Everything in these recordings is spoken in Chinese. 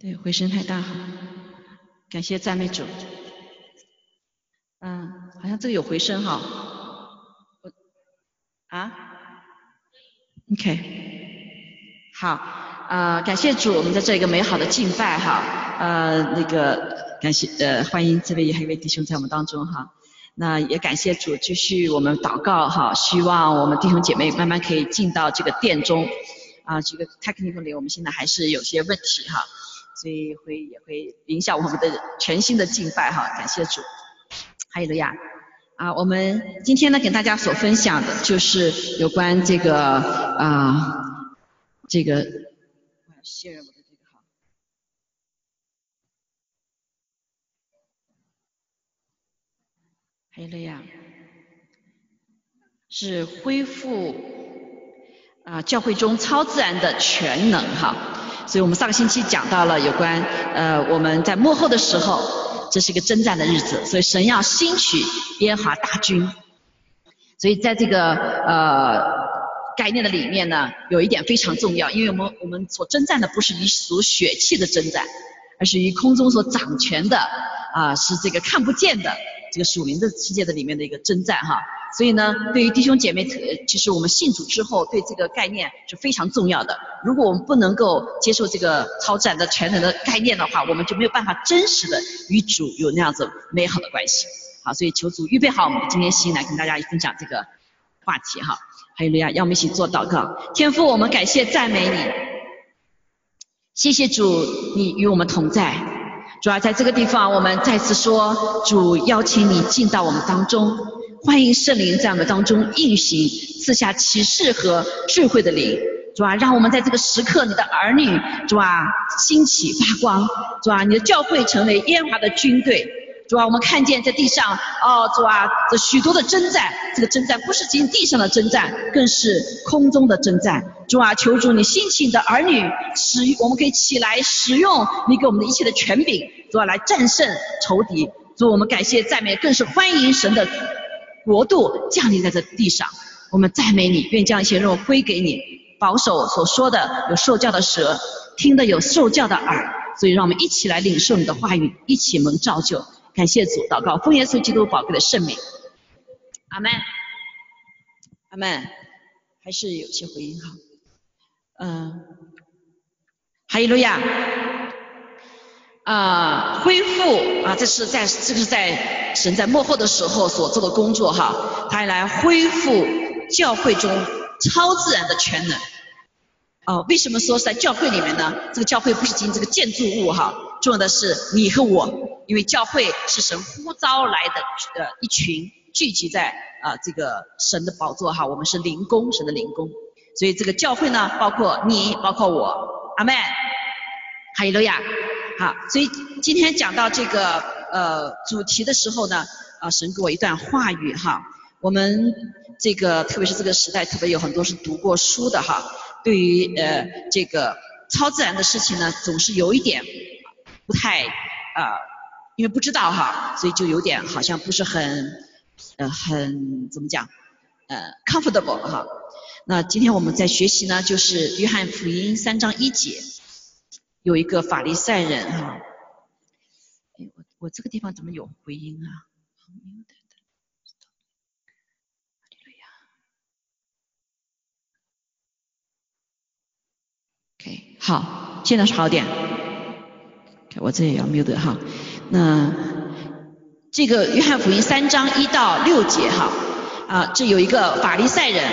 对，回声太大哈，感谢赞美主。嗯，好像这个有回声哈。啊？OK，好，呃，感谢主，我们在这一个美好的敬拜哈，呃，那个感谢呃，欢迎这位还有一位弟兄在我们当中哈。那也感谢主，继续我们祷告哈，希望我们弟兄姐妹慢慢可以进到这个殿中啊，这个 technical 里我们现在还是有些问题哈。所以会也会影响我们的全新的敬拜哈，感谢主，哈利路亚啊！我们今天呢，给大家所分享的就是有关这个啊，这个谢我的这个哈，哈利路亚是恢复啊教会中超自然的全能哈。所以我们上个星期讲到了有关呃我们在幕后的时候，这是一个征战的日子，所以神要兴取耶和华大军。所以在这个呃概念的里面呢，有一点非常重要，因为我们我们所征战的不是一属血气的征战，而是于空中所掌权的啊是这个看不见的这个属灵的世界的里面的一个征战哈。所以呢，对于弟兄姐妹，其实我们信主之后，对这个概念是非常重要的。如果我们不能够接受这个超自然的全能的概念的话，我们就没有办法真实的与主有那样子美好的关系。好，所以求主预备好我们今天心来跟大家分享这个话题哈。还有路亚，让我们一起做祷告。天父，我们感谢赞美你，谢谢主，你与我们同在。主要在这个地方，我们再次说，主邀请你进到我们当中。欢迎圣灵在我们当中运行，赐下启示和智慧的灵，主啊，让我们在这个时刻，你的儿女，主啊，兴起发光，主啊，你的教会成为耶和华的军队，主啊，我们看见在地上，哦，主啊，这许多的征战，这个征战不是仅地上的征战，更是空中的征战，主啊，求主你兴起你的儿女，使我们可以起来使用你给我们的一切的权柄，主啊，来战胜仇敌，主，我们感谢赞美，更是欢迎神的。国度降临在这地上，我们赞美你，愿将一切肉归给你。保守所说的有受教的舌，听的有受教的耳，所以让我们一起来领受你的话语，一起蒙造就。感谢主，祷告奉耶稣基督宝贵的圣名，阿门，阿门。还是有些回音哈，嗯，哈利路亚。啊，恢复啊，这是在这个是在神在幕后的时候所做的工作哈，他来恢复教会中超自然的全能。哦，为什么说是在教会里面呢？这个教会不是仅这个建筑物哈，重要的是你和我，因为教会是神呼召来的呃一群聚集在啊这个神的宝座哈，我们是灵工，神的灵工，所以这个教会呢，包括你，包括我，阿门，哈利路亚。好，所以今天讲到这个呃主题的时候呢，啊神给我一段话语哈，我们这个特别是这个时代，特别有很多是读过书的哈，对于呃这个超自然的事情呢，总是有一点不太啊，因为不知道哈，所以就有点好像不是很呃很怎么讲呃 comfortable 哈。那今天我们在学习呢，就是约翰福音三章一节。有一个法利赛人哈，哎，我我这个地方怎么有回音啊？OK，好，现在是好点。我这也要 mute 哈。那这个约翰福音三章一到六节哈，啊，这有一个法利赛人，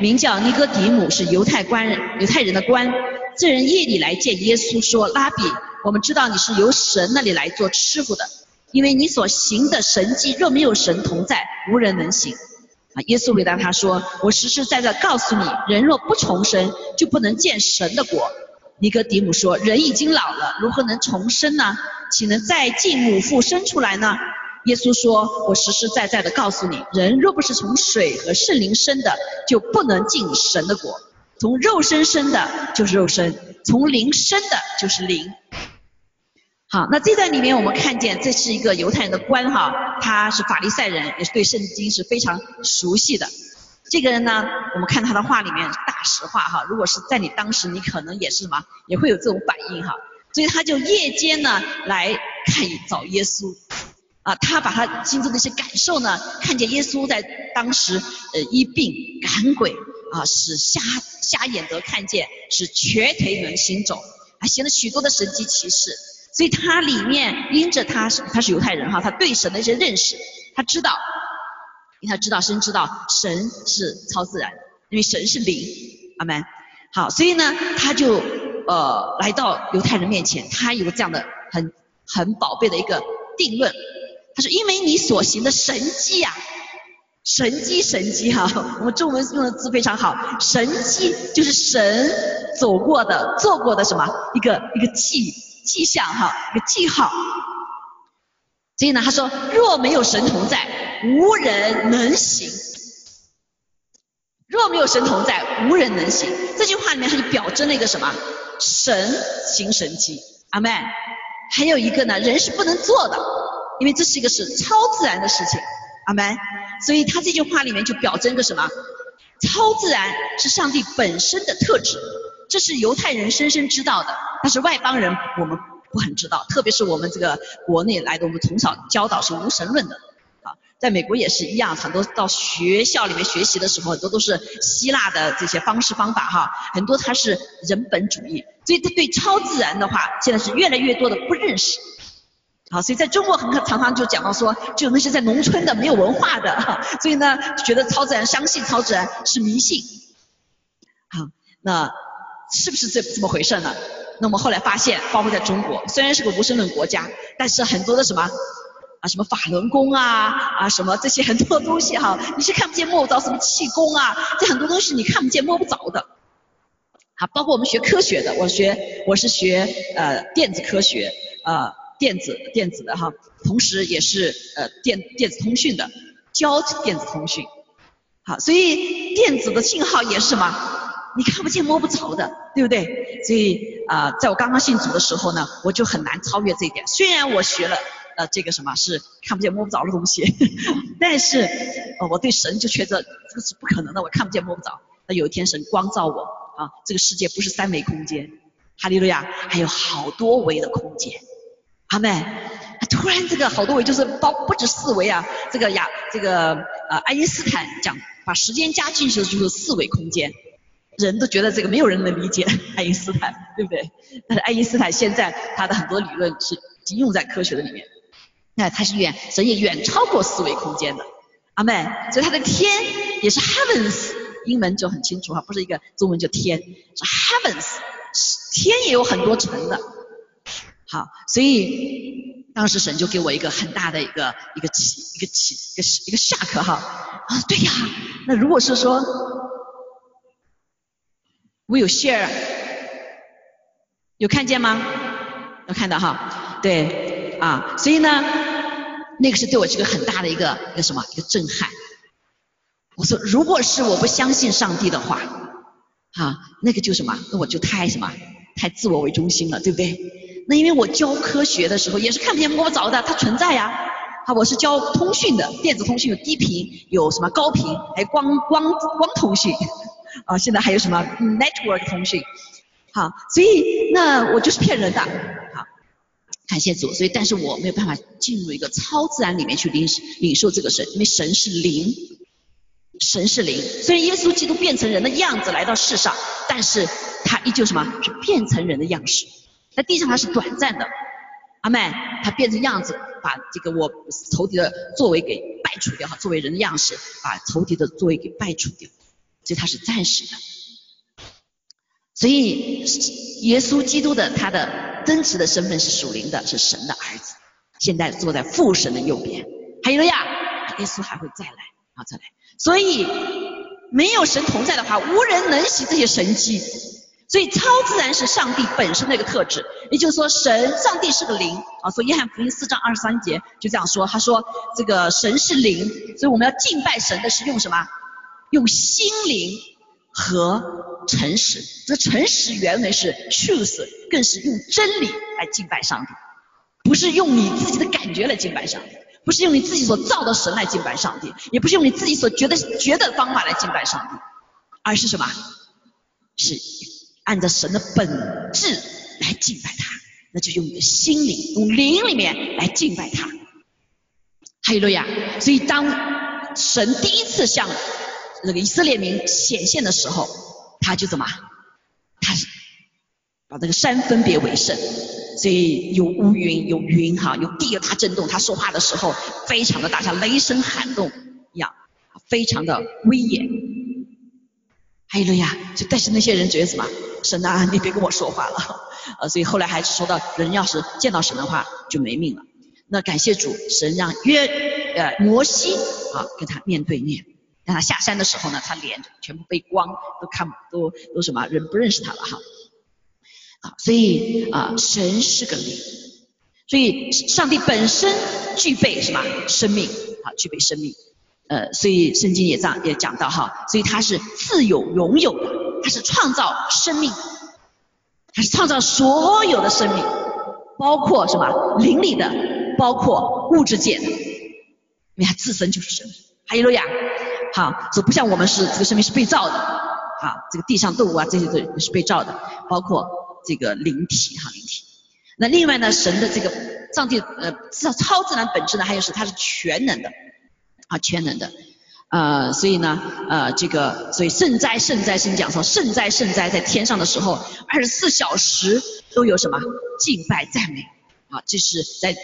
名叫尼哥底姆，是犹太官人，犹太人的官。这人夜里来见耶稣，说：“拉比，我们知道你是由神那里来做师傅的，因为你所行的神迹，若没有神同在，无人能行。”啊，耶稣回答他说：“我实实在在告诉你，人若不重生，就不能见神的国。”尼哥底母说：“人已经老了，如何能重生呢？岂能再进母腹生出来呢？”耶稣说：“我实实在在的告诉你，人若不是从水和圣灵生的，就不能进神的国。”从肉身生的就是肉身，从灵生的就是灵。好，那这段里面我们看见这是一个犹太人的官哈，他是法利赛人，也是对圣经是非常熟悉的。这个人呢，我们看他的话里面大实话哈，如果是在你当时，你可能也是什么，也会有这种反应哈。所以他就夜间呢来看找耶稣。啊，他把他心中的一些感受呢，看见耶稣在当时呃医病赶鬼啊，使瞎瞎眼得看见，使瘸腿能行走，还行了许多的神迹奇事。所以他里面因着他是他是犹太人哈，他对神的一些认识，他知道，因为他知道神知道神是超自然，因为神是灵，阿门。好，所以呢，他就呃来到犹太人面前，他有这样的很很宝贝的一个定论。他说：“因为你所行的神迹呀，神迹神迹哈，我们中文用的字非常好，神迹就是神走过的、做过的什么一个一个迹迹象哈，一个记号。所以呢，他说若没有神同在，无人能行；若没有神同在，无人能行。这句话里面他就表征了一个什么？神行神迹，阿妹。还有一个呢，人是不能做的。”因为这是一个是超自然的事情，阿门。所以他这句话里面就表征个什么？超自然是上帝本身的特质，这是犹太人深深知道的，但是外邦人我们不很知道，特别是我们这个国内来的，我们从小教导是无神论的，啊，在美国也是一样，很多到学校里面学习的时候，很多都是希腊的这些方式方法哈，很多它是人本主义，所以他对超自然的话，现在是越来越多的不认识。好，所以在中国很可常常就讲到说，就那些在农村的没有文化的，所以呢觉得超自然，相信超自然是迷信。好，那是不是这这么回事呢？那么后来发现，包括在中国，虽然是个无神论国家，但是很多的什么啊，什么法轮功啊啊，什么这些很多东西哈，你是看不见摸不着，什么气功啊，这很多东西你看不见摸不着的。好，包括我们学科学的，我学我是学呃电子科学呃。电子电子的哈，同时也是呃电电子通讯的，交电子通讯，好，所以电子的信号也是什么？你看不见摸不着的，对不对？所以啊，在我刚刚信主的时候呢，我就很难超越这一点。虽然我学了呃这个什么是看不见摸不着的东西，但是呃我对神就觉得这个是不可能的，我看不见摸不着。那有一天神光照我啊，这个世界不是三维空间，哈利路亚，还有好多维的空间。阿妹，突然这个好多维就是包不止四维啊，这个呀这个呃爱因斯坦讲把时间加进去的就是四维空间，人都觉得这个没有人能理解 爱因斯坦，对不对？但是爱因斯坦现在他的很多理论是已经用在科学的里面，那他是远神也远超过四维空间的，阿妹，所以他的天也是 heavens，英文就很清楚哈，不是一个中文就天，是 heavens，天也有很多层的。好，所以当时神就给我一个很大的一个一个启一个启一个一个下课哈啊对呀，那如果是说我有 share 有看见吗？有看到哈？对啊，所以呢，那个是对我这个很大的一个一个什么一个震撼。我说如果是我不相信上帝的话，啊，那个就什么，那我就太什么太自我为中心了，对不对？那因为我教科学的时候也是看不见摸不着的，它存在呀。好，我是教通讯的，电子通讯有低频，有什么高频，还有光光光通讯。啊，现在还有什么 network 通讯。好，所以那我就是骗人的。好，感谢主。所以，但是我没有办法进入一个超自然里面去领领受这个神，因为神是灵，神是灵。虽然耶稣基督变成人的样子来到世上，但是他依旧什么？是变成人的样式。在地上它是短暂的，阿妹，它变成样子，把这个我仇敌的作为给败除掉哈，作为人的样式，把仇敌的作为给败除掉，所以它是暂时的。所以耶稣基督的他的真实的身份是属灵的，是神的儿子，现在坐在父神的右边。还有呀，耶稣还会再来啊，再来。所以没有神同在的话，无人能行这些神迹。所以超自然是上帝本身的一个特质，也就是说神上帝是个灵啊。所以约翰福音四章二十三节就这样说，他说这个神是灵，所以我们要敬拜神的是用什么？用心灵和诚实。这诚实原文是 truth，更是用真理来敬拜上帝，不是用你自己的感觉来敬拜上帝，不是用你自己所造的神来敬拜上帝，也不是用你自己所觉得觉得的方法来敬拜上帝，而是什么？是。按照神的本质来敬拜他，那就用你的心灵，用灵里面来敬拜他。哈利路亚！所以当神第一次向那个以色列民显现的时候，他就怎么？他是把这个山分别为圣，所以有乌云，有云哈，有地有大震动。他说话的时候非常的大，像雷声喊动一样，非常的威严。哈利路亚！就但是那些人觉得什么？神啊，你别跟我说话了。呃，所以后来还是说到，人要是见到神的话就没命了。那感谢主，神让约呃摩西啊跟他面对面，让他下山的时候呢，他脸全部被光，都看都都什么人不认识他了哈。啊，所以啊，神是个灵，所以上帝本身具备什么生命啊，具备生命。呃，所以圣经也这样也讲到哈，所以他是自有拥有的，他是创造生命。他是创造所有的生命，包括什么灵里的，包括物质界的，因为他自身就是生命。哈利路亚，好，所以不像我们是这个生命是被造的，好，这个地上动物啊这些都是被造的，包括这个灵体哈灵体。那另外呢，神的这个上帝呃超超自然本质呢，还有是它是全能的啊全能的。呃，所以呢，呃，这个，所以圣哉圣哉，圣讲说圣哉圣哉，在天上的时候，二十四小时都有什么敬拜赞美啊？这是在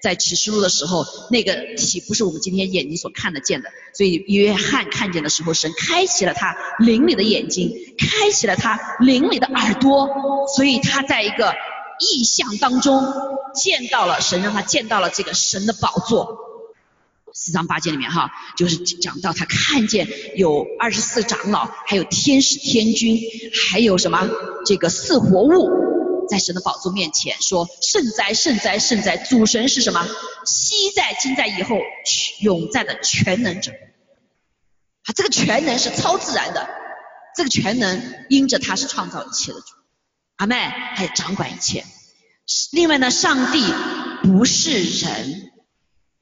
在启示录的时候，那个体不是我们今天眼睛所看得见的。所以约翰看见的时候，神开启了他灵里的眼睛，开启了他灵里的耳朵，所以他在一个意象当中见到了神，让他见到了这个神的宝座。四章八节里面哈，就是讲到他看见有二十四长老，还有天使天君，还有什么这个四活物，在神的宝座面前说圣哉圣哉圣哉，主神是什么？昔在今在以后永在的全能者。啊，这个全能是超自然的，这个全能因着他是创造一切的主，阿妹还掌管一切。另外呢，上帝不是人，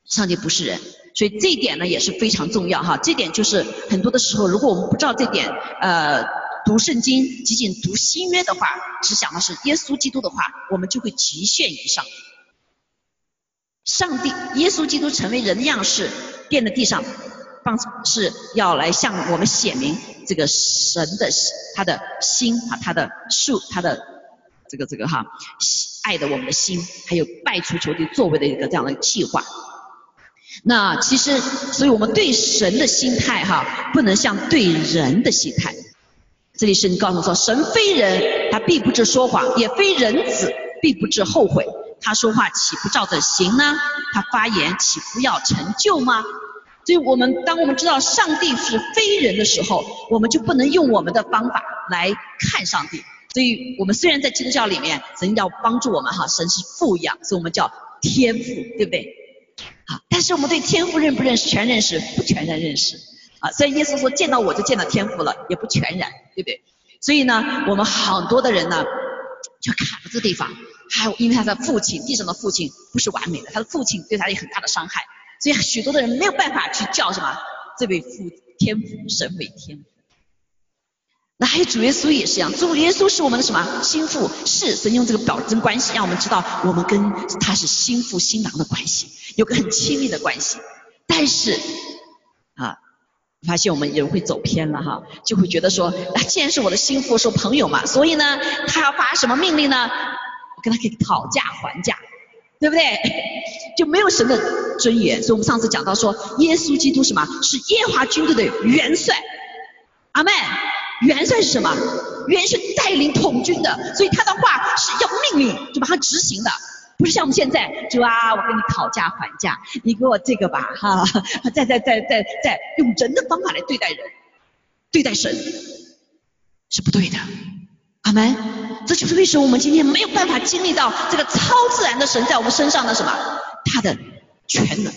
上帝不是人。所以这一点呢也是非常重要哈，这点就是很多的时候，如果我们不知道这点，呃，读圣经仅仅读新约的话，只想的是耶稣基督的话，我们就会局限于上。上帝，耶稣基督成为人的样式，垫在地上，放是要来向我们显明这个神的他的心啊，他的树，他的这个这个哈，爱的我们的心，还有拜出仇敌作为的一个这样的计划。那其实，所以我们对神的心态哈，不能像对人的心态。这里是你告诉我说，神非人，他必不至说谎；也非人子，必不至后悔。他说话岂不照着行呢？他发言岂不要成就吗？所以我们当我们知道上帝是非人的时候，我们就不能用我们的方法来看上帝。所以我们虽然在基督教里面，神要帮助我们哈，神是富养，所以我们叫天赋，对不对？啊！但是我们对天赋认不认识？全认识？不全然认识。啊！所以耶稣说见到我就见到天赋了，也不全然，对不对？所以呢，我们很多的人呢，就卡在这地方。还有，因为他的父亲，地上的父亲不是完美的，他的父亲对他有很大的伤害，所以许多的人没有办法去叫什么这位父天赋神为天赋。那还有主耶稣也是一样，主耶稣是我们的什么心腹？是神用这个表征关系，让我们知道我们跟他是心腹新郎的关系，有个很亲密的关系。但是啊，发现我们人会走偏了哈，就会觉得说，那，既然是我的心腹，是朋友嘛，所以呢，他要发什么命令呢？我跟他可以讨价还价，对不对？就没有神的尊严。所以我们上次讲到说，耶稣基督什么？是耶华军队的元帅。阿妹。元帅是什么？元帅带领统军的，所以他的话是要命令就把它执行的，不是像我们现在就啊，我跟你讨价还价，你给我这个吧，哈，再再再再再用人的方法来对待人，对待神是不对的。阿门。这就是为什么我们今天没有办法经历到这个超自然的神在我们身上的什么，他的全能。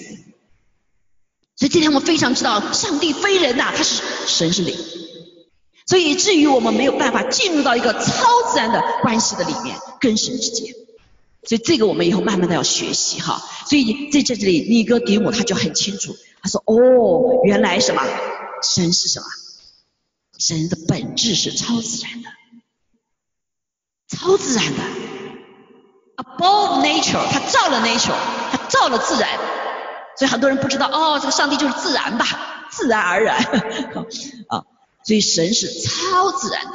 所以今天我们非常知道，上帝非人呐，他是神是灵。所以以至于我们没有办法进入到一个超自然的关系的里面，跟神之间。所以这个我们以后慢慢的要学习哈。所以在这里，尼哥底母他就很清楚，他说：哦，原来什么？神是什么？神的本质是超自然的，超自然的。above nature，他造了 nature，他造了自然，所以很多人不知道哦，这个上帝就是自然吧，自然而然 啊，所以神是超自然的，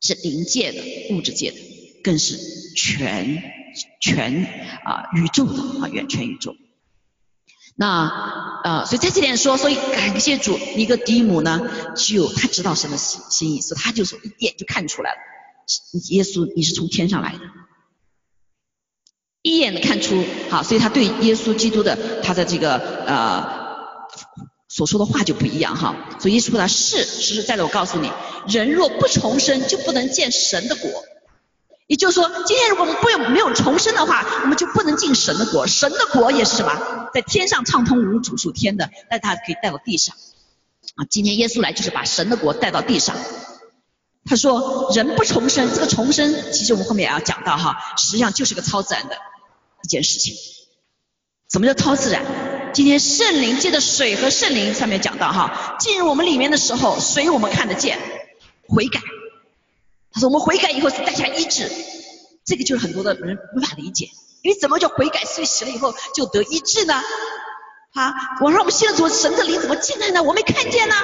是灵界的、物质界的，更是全全啊宇宙的啊，远全宇宙。那呃，所以在这点说，所以感谢主，尼哥底母呢，就他知道神的心心意，所以他就说一眼就看出来了，耶稣你是从天上来的。一眼的看出，好，所以他对耶稣基督的他的这个呃所说的话就不一样哈。所以耶稣说他是实实在在，我告诉你，人若不重生，就不能见神的国。也就是说，今天如果我们不有没有重生的话，我们就不能进神的国。神的国也是什么，在天上畅通无阻属天的，但他可以带到地上。啊，今天耶稣来就是把神的国带到地上。他说，人不重生，这个重生其实我们后面也要讲到哈，实际上就是个超自然的。一件事情，什么叫超自然？今天圣灵借的水和圣灵上面讲到哈，进入我们里面的时候，水我们看得见，悔改。他说我们悔改以后是带下医治，这个就是很多的人无法理解，因为怎么叫悔改？所以洗了以后就得医治呢？啊，我让我们信了主，神的灵怎么进来呢？我没看见呢。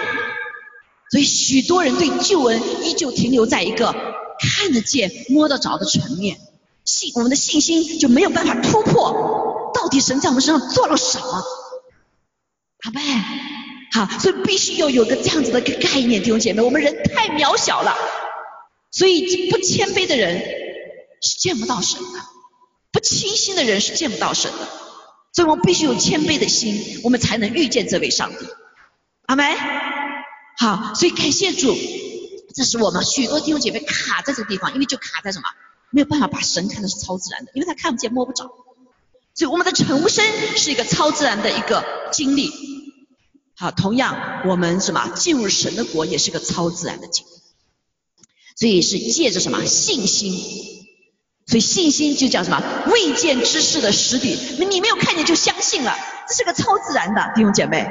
所以许多人对救恩依旧停留在一个看得见、摸得着的层面。信我们的信心就没有办法突破，到底神在我们身上做了什么？好呗，好，所以必须要有个这样子的个概念，弟兄姐妹，我们人太渺小了，所以不谦卑的人是见不到神的，不清心的人是见不到神的，所以我们必须有谦卑的心，我们才能遇见这位上帝。阿门。好，所以感谢主，这是我们许多弟兄姐妹卡在这个地方，因为就卡在什么？没有办法把神看的是超自然的，因为他看不见摸不着，所以我们的重生是一个超自然的一个经历。好，同样我们什么进入神的国也是个超自然的经历，所以是借着什么信心，所以信心就叫什么未见之事的实底，你没有看见就相信了，这是个超自然的弟兄姐妹。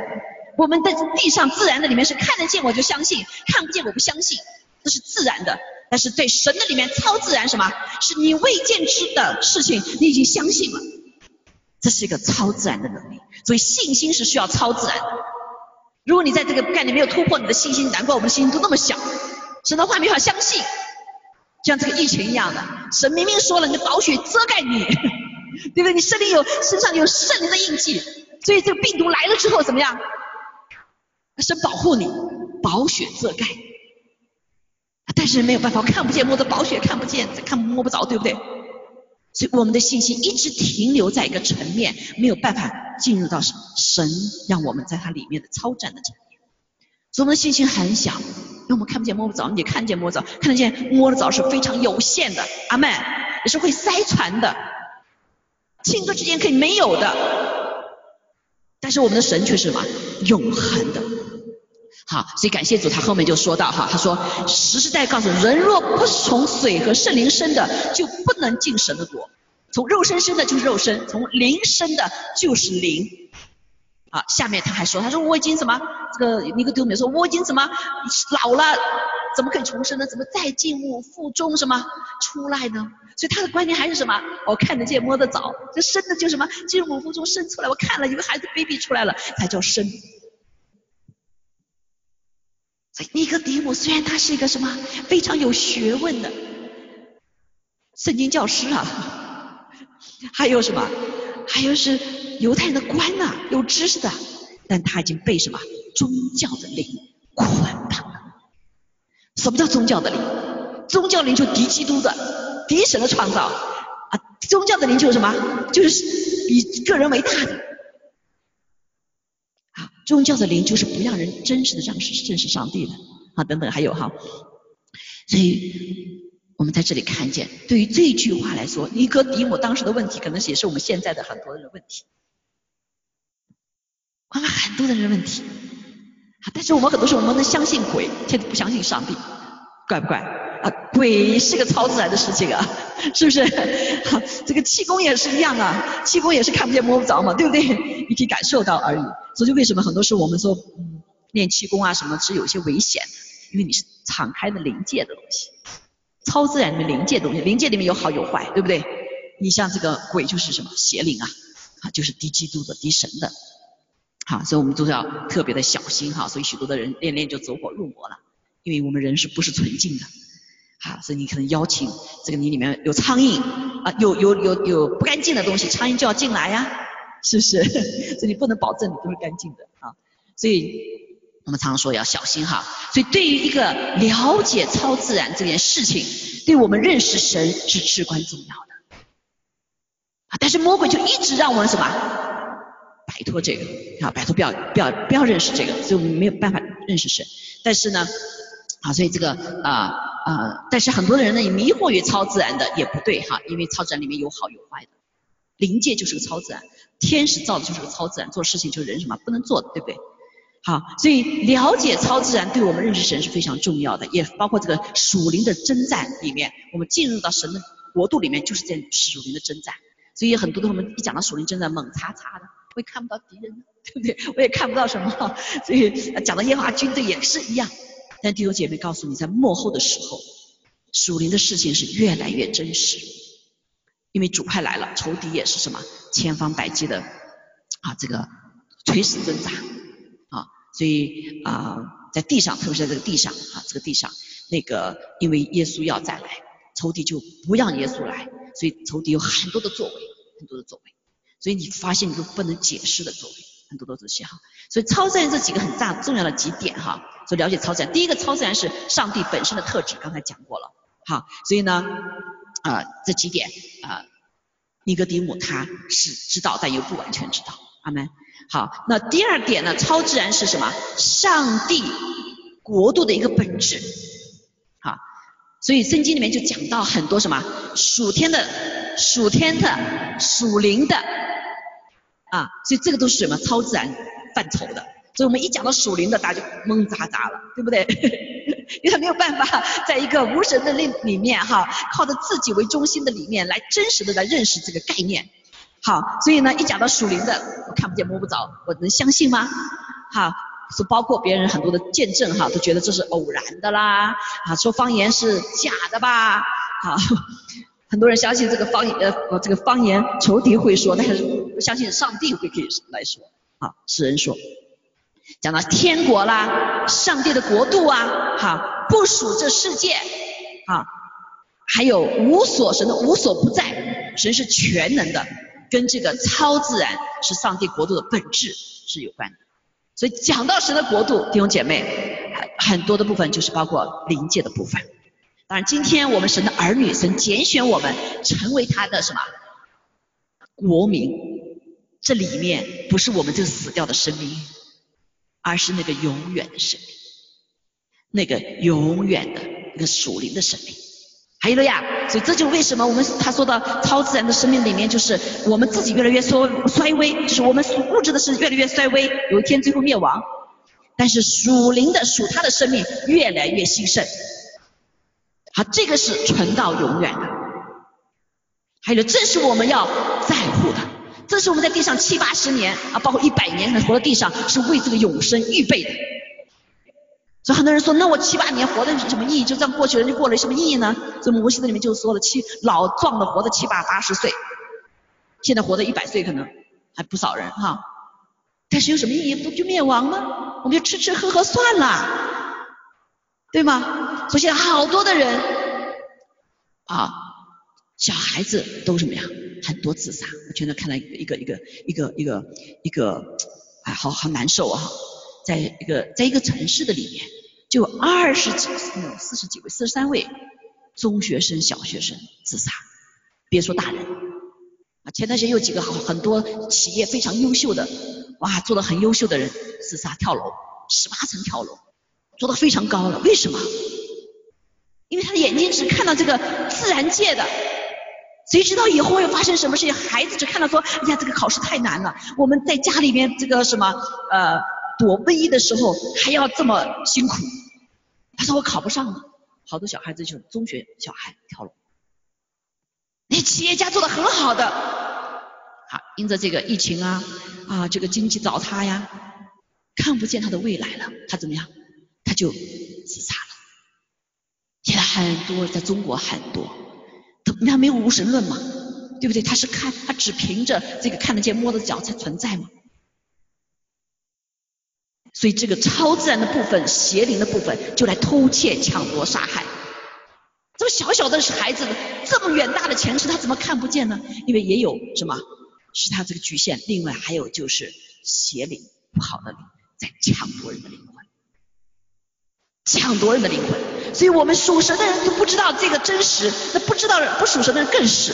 我们的地上自然的里面是看得见我就相信，看不见我不相信，这是自然的。但是对神的里面超自然什么？是你未见之的事情，你已经相信了，这是一个超自然的能力。所以信心是需要超自然的。如果你在这个概念没有突破你的信心，难怪我们的信心都那么小。神的话没法相信，像这个疫情一样的，神明明说了，你的宝血遮盖你，对不对？你身体有身上有圣灵的印记，所以这个病毒来了之后怎么样？神保护你，宝血遮盖。但是没有办法，看不见摸着宝血看不见，看摸不着，对不对？所以我们的信心一直停留在一个层面，没有办法进入到神神让我们在它里面的超展的层面。所以我们的信心很小，因为我们看不见摸不着，你看见摸着，看得见摸得着是非常有限的。阿门，也是会塞船的，亲哥之间可以没有的，但是我们的神却是什么？永恒的。好，所以感谢主，他后面就说到哈，他说实实在在告诉人，若不从水和圣灵生的，就不能进神的国；从肉身生的，就是肉身；从灵生的，就是灵。好，下面他还说，他说我已经怎么这个尼哥底母说，我已经怎么老了，怎么可以重生呢？怎么再进入腹中什么出来呢？所以他的观念还是什么？我看得见摸得着，这生的就什么进入母腹中生出来，我看了一个孩子 baby 出来了，才叫生。所以尼哥底母虽然他是一个什么非常有学问的圣经教师啊，还有什么，还有是犹太人的官呐，有知识的，但他已经被什么宗教的灵捆绑了。什么叫宗教的灵？宗教灵就敌基督的，敌神的创造啊！宗教的灵就是什么？就是以个人为大的。宗教的灵就是不让人真实的认识认识上帝的。啊，等等，还有哈，所以我们在这里看见，对于这句话来说，尼哥底母当时的问题，可能也是我们现在的很多人问题，我们很多的人问题，但是我们很多时候我们能相信鬼，却不相信上帝，怪不怪？啊？鬼是个超自然的事情啊，是不是？这个气功也是一样啊，气功也是看不见摸不着嘛，对不对？你可以感受到而已。所以为什么很多时候我们说，嗯，练气功啊什么是有些危险的？因为你是敞开的灵界的东西，超自然里面灵界东西，灵界里面有好有坏，对不对？你像这个鬼就是什么邪灵啊，啊，就是敌基督的、敌神的。好，所以我们都要特别的小心哈。所以许多的人练练就走火入魔了，因为我们人是不是纯净的？好，所以你可能邀请这个你里面有苍蝇啊，有有有有不干净的东西，苍蝇就要进来呀，是不是？所以你不能保证你都是干净的啊。所以我们常说要小心哈。所以对于一个了解超自然这件事情，对我们认识神是至关重要的啊。但是魔鬼就一直让我们什么？摆脱这个啊，摆脱不要不要不要认识这个，所以我们没有办法认识神。但是呢，啊，所以这个啊啊，但是很多的人呢，也迷惑于超自然的也不对哈，因为超自然里面有好有坏的，灵界就是个超自然，天使造的就是个超自然，做事情就是人什么不能做的，对不对？好，所以了解超自然对我们认识神是非常重要的，也包括这个属灵的征战里面，我们进入到神的国度里面就是在属灵的征战。所以很多的我们一讲到属灵征战，猛擦擦的。会看不到敌人，对不对？我也看不到什么，所以讲到耶和华军队也是一样。但弟兄姐妹告诉你，在幕后的时候，属灵的事情是越来越真实，因为主派来了，仇敌也是什么千方百计的啊，这个垂死挣扎啊，所以啊，在地上，特别是在这个地上啊，这个地上，那个因为耶稣要再来，仇敌就不让耶稣来，所以仇敌有很多的作为，很多的作为。所以你发现一个不能解释的作为，很多都这些哈。所以超自然这几个很大重要的几点哈，所以了解超自然。第一个超自然是上帝本身的特质，刚才讲过了哈。所以呢啊这几点啊，尼格迪姆他是知道，但又不完全知道。阿门。好，那第二点呢，超自然是什么？上帝国度的一个本质。好，所以圣经里面就讲到很多什么属天的、属天的、属灵的。啊，所以这个都是什么超自然范畴的，所以我们一讲到属灵的，大家就懵扎扎了，对不对？因为他没有办法在一个无神的里里面哈，靠着自己为中心的里面来真实的来认识这个概念。好，所以呢，一讲到属灵的，我看不见摸不着，我能相信吗？好，说包括别人很多的见证哈，都觉得这是偶然的啦，啊，说方言是假的吧？好。很多人相信这个方言，呃，这个方言仇敌会说，但是不相信上帝会可以来说。啊，是人说，讲到天国啦，上帝的国度啊，哈，不属这世界，啊，还有无所神的无所不在，神是全能的，跟这个超自然是上帝国度的本质是有关的。所以讲到神的国度，弟兄姐妹，很很多的部分就是包括灵界的部分。当然，今天我们神的儿女，神拣选我们成为他的什么国民？这里面不是我们这个死掉的生命，而是那个永远的生命，那个永远的那个属灵的生命。还有了呀，所以这就为什么我们他说到超自然的生命里面，就是我们自己越来越衰衰微，就是我们物质的是越来越衰微，有一天最后灭亡。但是属灵的属他的生命越来越兴盛。好，这个是存到永远的。还有，这是我们要在乎的，这是我们在地上七八十年啊，包括一百年能活在地上，是为这个永生预备的。所以很多人说，那我七八年活的是什么意义？就这样过去了，就过了有什么意义呢？所以摩西的里面就说了，七老壮的活的七八八十岁，现在活的一百岁可能还不少人哈。但是有什么意义？不就灭亡吗？我们就吃吃喝喝算了。对吗？所以现在好多的人啊，小孩子都什么呀？很多自杀。我前头看到一个一个一个一个一个，哎，好好难受啊！在一个在一个城市的里面，就二十几、四十几位、四十三位中学生、小学生自杀。别说大人啊，前段时间有几个好很多企业非常优秀的，哇，做的很优秀的人自杀跳楼，十八层跳楼。做的非常高了，为什么？因为他的眼睛只看到这个自然界的，谁知道以后会发生什么事情？孩子只看到说，哎呀，这个考试太难了，我们在家里面这个什么呃躲瘟疫的时候还要这么辛苦，他说我考不上了，好多小孩子就中学小孩跳楼，那企业家做的很好的，好因着这个疫情啊啊这个经济倒塌呀，看不见他的未来了，他怎么样？他就自杀了。现在很多在中国很多，他他没有无神论嘛，对不对？他是看，他只凭着这个看得见摸得着才存在嘛？所以这个超自然的部分、邪灵的部分，就来偷窃、抢夺、杀害。这么小小的孩子，这么远大的前世，他怎么看不见呢？因为也有什么，是他这个局限。另外还有就是邪灵、不好的灵在抢夺人的灵魂，抢夺人的灵魂。所以我们属神的人都不知道这个真实，那不知道不属神的人更是。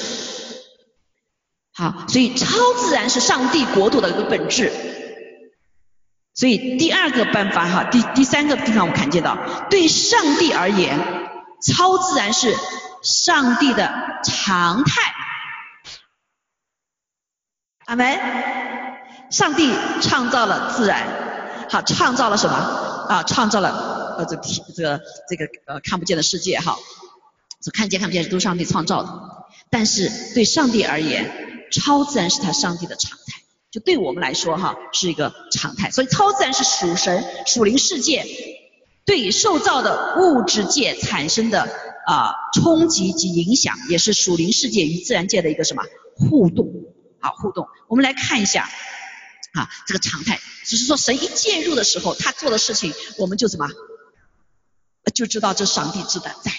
好，所以超自然是上帝国度的一个本质。所以第二个办法哈，第第三个地方我看见到，对上帝而言，超自然是上帝的常态。阿门。上帝创造了自然，好，创造了什么？啊，创造了呃这个这个这个呃看不见的世界哈，这看见看不见都是上帝创造的。但是对上帝而言，超自然是他上帝的常态。就对我们来说哈，是一个常态。所以超自然是属神、属灵世界对受造的物质界产生的啊冲击及影响，也是属灵世界与自然界的一个什么互动？好，互动。我们来看一下啊，这个常态，只是说神一介入的时候，他做的事情，我们就什么就知道这上帝之的在，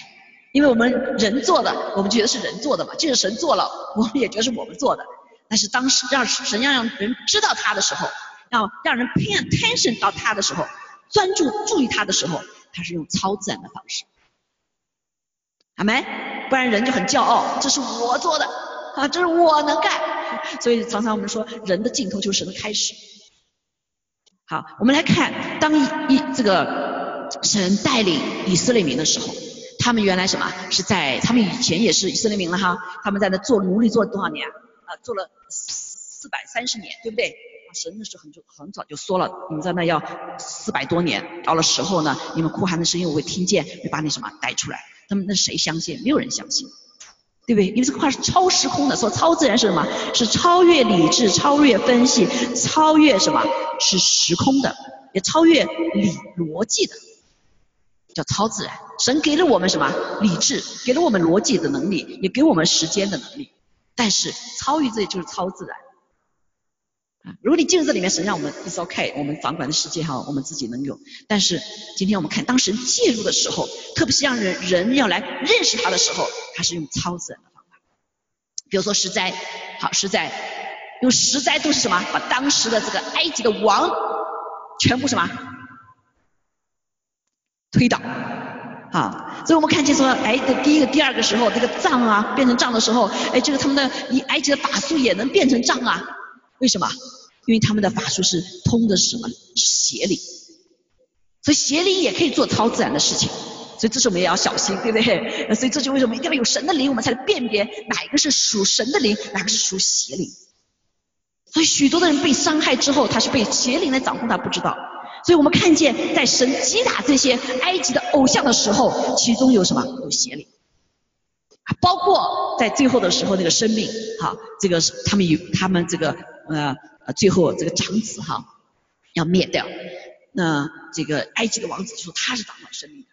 因为我们人做的，我们觉得是人做的嘛，就是神做了，我们也觉得是我们做的。但是当时让神要让人知道他的时候，要让人 pay attention 到他的时候，专注注意他的时候，他是用超自然的方式，好没？不然人就很骄傲，这是我做的啊，这是我能干。所以常常我们说，人的尽头就是神的开始。好，我们来看，当一一这个神带领以色列民的时候，他们原来什么？是在他们以前也是以色列民了哈，他们在那做奴隶做了多少年？啊，做了四四百三十年，对不对？神那是很就很早就说了，你们在那要四百多年，到了时候呢，你们哭喊的声音我会听见，会把你什么带出来。他们那谁相信？没有人相信，对不对？因为这个话是超时空的，说超自然是什么？是超越理智、超越分析、超越什么？是时空的，也超越理逻辑的，叫超自然。神给了我们什么？理智，给了我们逻辑的能力，也给我们时间的能力。但是超越这就是超自然！如果你进入这里面，神让我们 is OK，我们掌管的世界哈，我们自己能有。但是今天我们看，当神介入的时候，特别是让人人要来认识他的时候，他是用超自然的方法。比如说十灾，好十灾，用十灾都是什么？把当时的这个埃及的王全部什么推倒。啊，所以我们看见说，哎，第一个、第二个时候，这个杖啊变成杖的时候，哎，这个他们的以埃及的法术也能变成杖啊？为什么？因为他们的法术是通的是什么？是邪灵，所以邪灵也可以做超自然的事情，所以这是我们也要小心，对不对？所以这就为什么一定要有神的灵，我们才能辨别哪一个是属神的灵，哪个是属邪灵。所以许多的人被伤害之后，他是被邪灵来掌控，他不知道。所以我们看见，在神击打这些埃及的偶像的时候，其中有什么？有邪灵，包括在最后的时候那个生命，哈，这个是他们有他们这个呃最后这个长子哈要灭掉，那这个埃及的王子就说他是掌管生命的，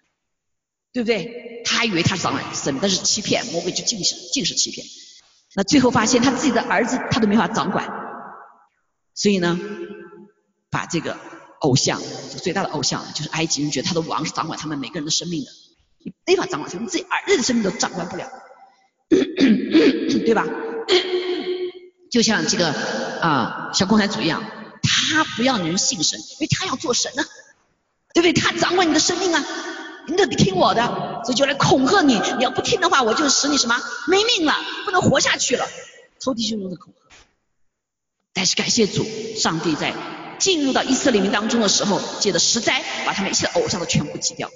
对不对？他还以为他是掌管生命，但是欺骗，魔鬼就尽是尽是欺骗。那最后发现他自己的儿子他都没法掌管，所以呢，把这个。偶像，最大的偶像就是埃及人，觉得他的王是掌管他们每个人的生命的，你没法掌管，你自己儿子的生命都掌管不了，对吧？就像这个啊，小共产主义一样，他不要人信神，因为他要做神啊，对不对？他掌管你的生命啊，你得听我的，所以就来恐吓你，你要不听的话，我就使你什么没命了，不能活下去了，抽弟兄中的恐吓。但是感谢主，上帝在。进入到以色列民当中的时候，借着十灾把他们一切的偶像都全部击掉。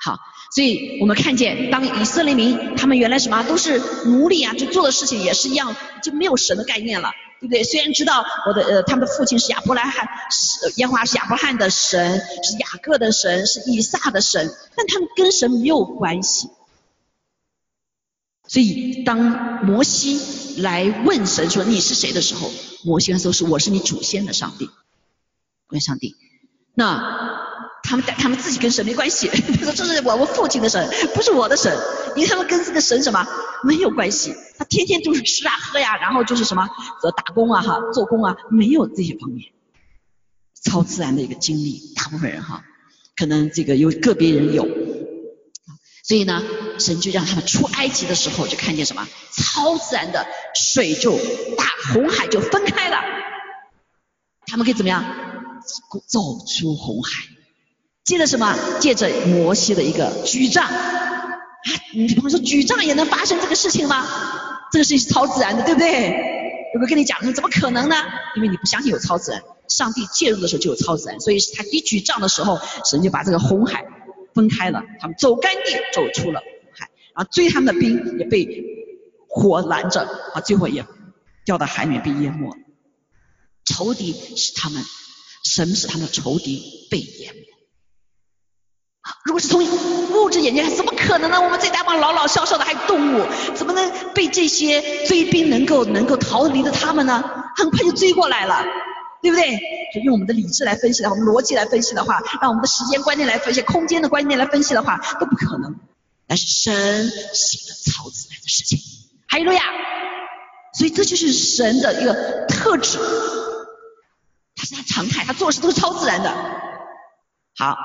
好，所以我们看见，当以色列民他们原来什么都是奴隶啊，就做的事情也是一样，就没有神的概念了，对不对？虽然知道我的呃他们的父亲是亚伯拉罕，是耶和华是亚伯拉罕的神，是雅各的神，是以撒的神，但他们跟神没有关系。所以当摩西来问神说你是谁的时候，摩西说是我是你祖先的上帝，归上帝。那他们他们自己跟神没关系，他说这是我我父亲的神，不是我的神，因为他们跟这个神什么没有关系。他天天就是吃啊喝呀，然后就是什么打工啊哈，做工啊，没有这些方面。超自然的一个经历，大部分人哈，可能这个有个别人有。所以呢，神就让他们出埃及的时候就看见什么？超自然的水就大红海就分开了，他们可以怎么样？走出红海。借着什么？借着摩西的一个举杖啊。你比方说举杖也能发生这个事情吗？这个事情是超自然的，对不对？有没有跟你讲说怎么可能呢？因为你不相信有超自然，上帝介入的时候就有超自然，所以他一举杖的时候，神就把这个红海分开了，他们走干地走出了红海，然后追他们的兵也被火拦着，啊，最后也掉到海里面被淹没了。仇敌是他们，神使他们的仇敌被淹没。如果是从物质眼睛看，怎么可能呢？我们这大帮老老少少的还有动物，怎么能被这些追兵能够能够逃离的他们呢？很快就追过来了，对不对？就用我们的理智来分析的，我们逻辑来分析的话，让我们的时间观念来分析，空间的观念来分析的话，都不可能。但是神行了超自然的事情，还有路亚，所以这就是神的一个特质，他是他常态，他做事都是超自然的。好。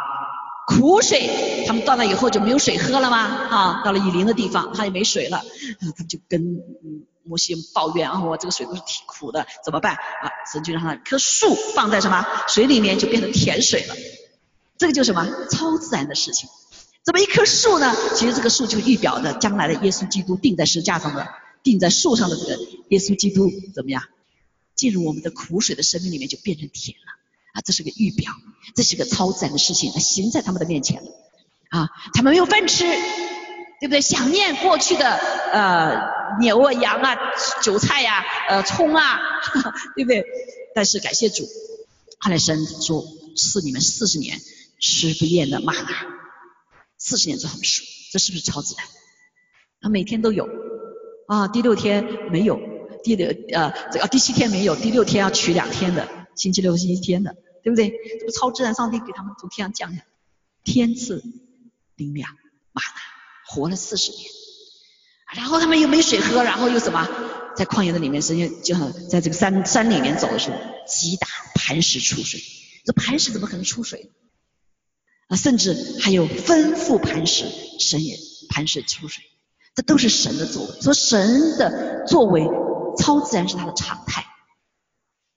苦水，他们到那以后就没有水喝了吗？啊，到了以林的地方，他也没水了，他就跟摩西抱怨啊，我这个水都是挺苦的，怎么办？啊，神就让他一棵树放在什么水里面，就变成甜水了。这个就什么超自然的事情？怎么一棵树呢？其实这个树就预表的将来的耶稣基督钉在石架上的，钉在树上的这个耶稣基督怎么样？进入我们的苦水的生命里面，就变成甜了。啊，这是个预表，这是个超自然的事情，它行在他们的面前了。啊，他们没有饭吃，对不对？想念过去的呃牛啊、羊啊、韭菜呀、呃葱啊，对不对？但是感谢主，后来神说赐你们四十年吃不厌的玛纳，四十年之后吃，这是不是超自然？啊，每天都有啊，第六天没有，第六呃这个第七天没有，第六天要取两天的。星期六、星期天的，对不对？这不超自然，上帝给他们从天上降下来，天赐灵粮，玛纳，活了四十年。然后他们又没水喝，然后又什么，在旷野的里面，神就就在这个山山里面走的时候，击打磐石出水。这磐石怎么可能出水？啊，甚至还有吩咐磐石，神也磐石出水。这都是神的作为。说神的作为，超自然是他的常态。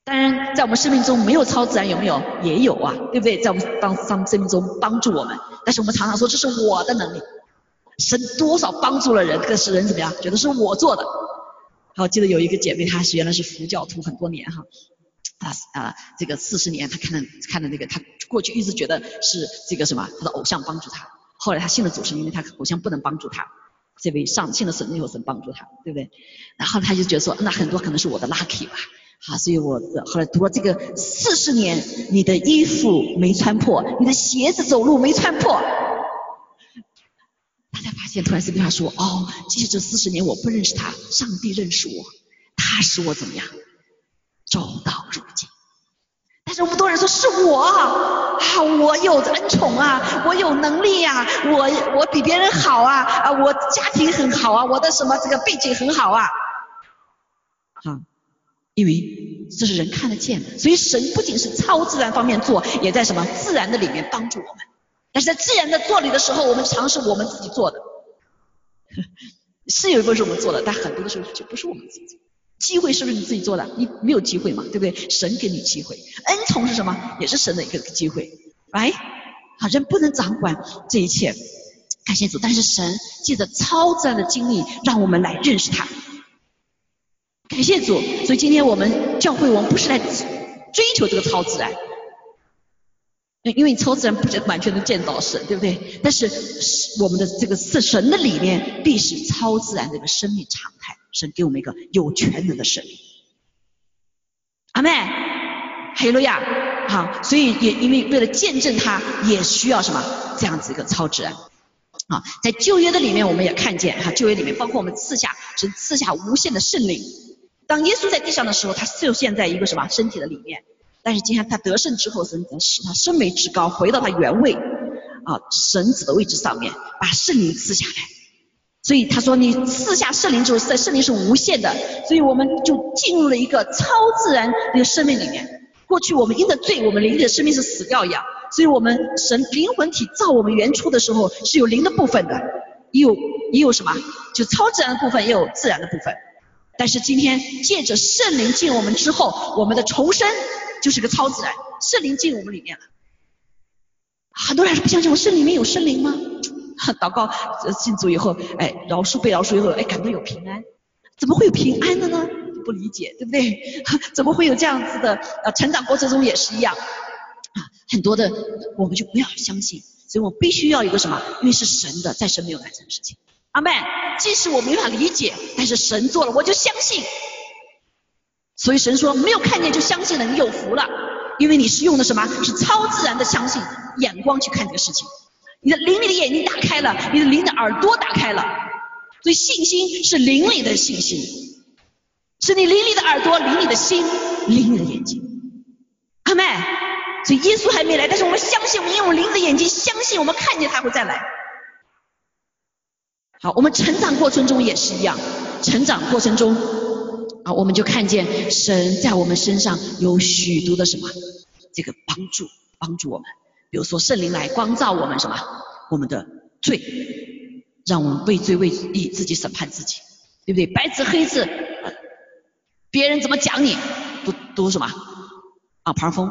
当然，在我们生命中没有超自然，有没有？也有啊，对不对？在我们当当生命中帮助我们，但是我们常常说这是我的能力，神多少帮助了人，可是人怎么样？觉得是我做的。好，记得有一个姐妹，她是原来是佛教徒很多年哈，啊啊，这个四十年，她看的看的那个，她过去一直觉得是这个什么，她的偶像帮助她，后来她信了主，是因为她偶像不能帮助她，这位上信了神以后，神帮助他，对不对？然后他就觉得说，那很多可能是我的 lucky 吧。好，所以我后来读了这个四十年，你的衣服没穿破，你的鞋子走路没穿破。大家发现，突然这句话说，哦，其实这四十年我不认识他，上帝认识我，他使我怎么样走到如今。但是我们多人说是我啊，我有恩宠啊，我有能力呀，我我比别人好啊，啊，我家庭很好啊，我的什么这个背景很好啊，好。因为这是人看得见的，所以神不仅是超自然方面做，也在什么自然的里面帮助我们。但是在自然的做里的时候，我们尝试我们自己做的，是有一部分是我们做的，但很多的时候就不是我们自己做。机会是不是你自己做的？你没有机会嘛，对不对？神给你机会，恩宠是什么？也是神的一个机会。哎，好，人不能掌管这一切，感谢主。但是神借着超自然的经历，让我们来认识他。感谢主，所以今天我们教会，我们不是来追求这个超自然，因为超自然不完全能见到神，对不对？但是我们的这个是神的里面，必是超自然的一个生命常态，神给我们一个有全能的神。阿妹，黑路亚，好，所以也因为为了见证他，也需要什么这样子一个超自然。啊，在旧约的里面，我们也看见哈，旧约里面包括我们赐下神赐下无限的圣灵。当耶稣在地上的时候，他就现在一个什么身体的里面，但是今天他得胜之后，神使他升为至高，回到他原位啊神子的位置上面，把圣灵赐下来。所以他说你四下圣灵之后，圣圣灵是无限的，所以我们就进入了一个超自然的生命里面。过去我们因着罪，我们灵的生命是死掉一样，所以我们神灵魂体造我们原初的时候是有灵的部分的，也有也有什么，就超自然的部分，也有自然的部分。但是今天借着圣灵进我们之后，我们的重生就是个超自然，圣灵进我们里面了。很多人不相信我，圣灵里面有圣灵吗？祷告信主以后，哎，饶恕被饶恕以后，哎，感到有平安，怎么会有平安的呢？不理解，对不对？怎么会有这样子的？呃，成长过程中也是一样，啊，很多的我们就不要相信，所以我必须要有个什么？因为是神的，在神没有完成的事情。阿妹，即使我没法理解，但是神做了，我就相信。所以神说，没有看见就相信了，你有福了，因为你是用的什么？是超自然的相信眼光去看这个事情。你的灵里的眼睛打开了，你的灵的耳朵打开了，所以信心是灵里的信心，是你灵里的耳朵、灵里的心、灵里的眼睛。阿妹，所以耶稣还没来，但是我们相信，我们用灵的眼睛相信，我们看见他会再来。好，我们成长过程中也是一样，成长过程中啊，我们就看见神在我们身上有许多的什么这个帮助，帮助我们。比如说圣灵来光照我们什么？我们的罪，让我们畏罪畏义，自己审判自己，对不对？白纸黑字，别人怎么讲你，都都什么？啊，旁风，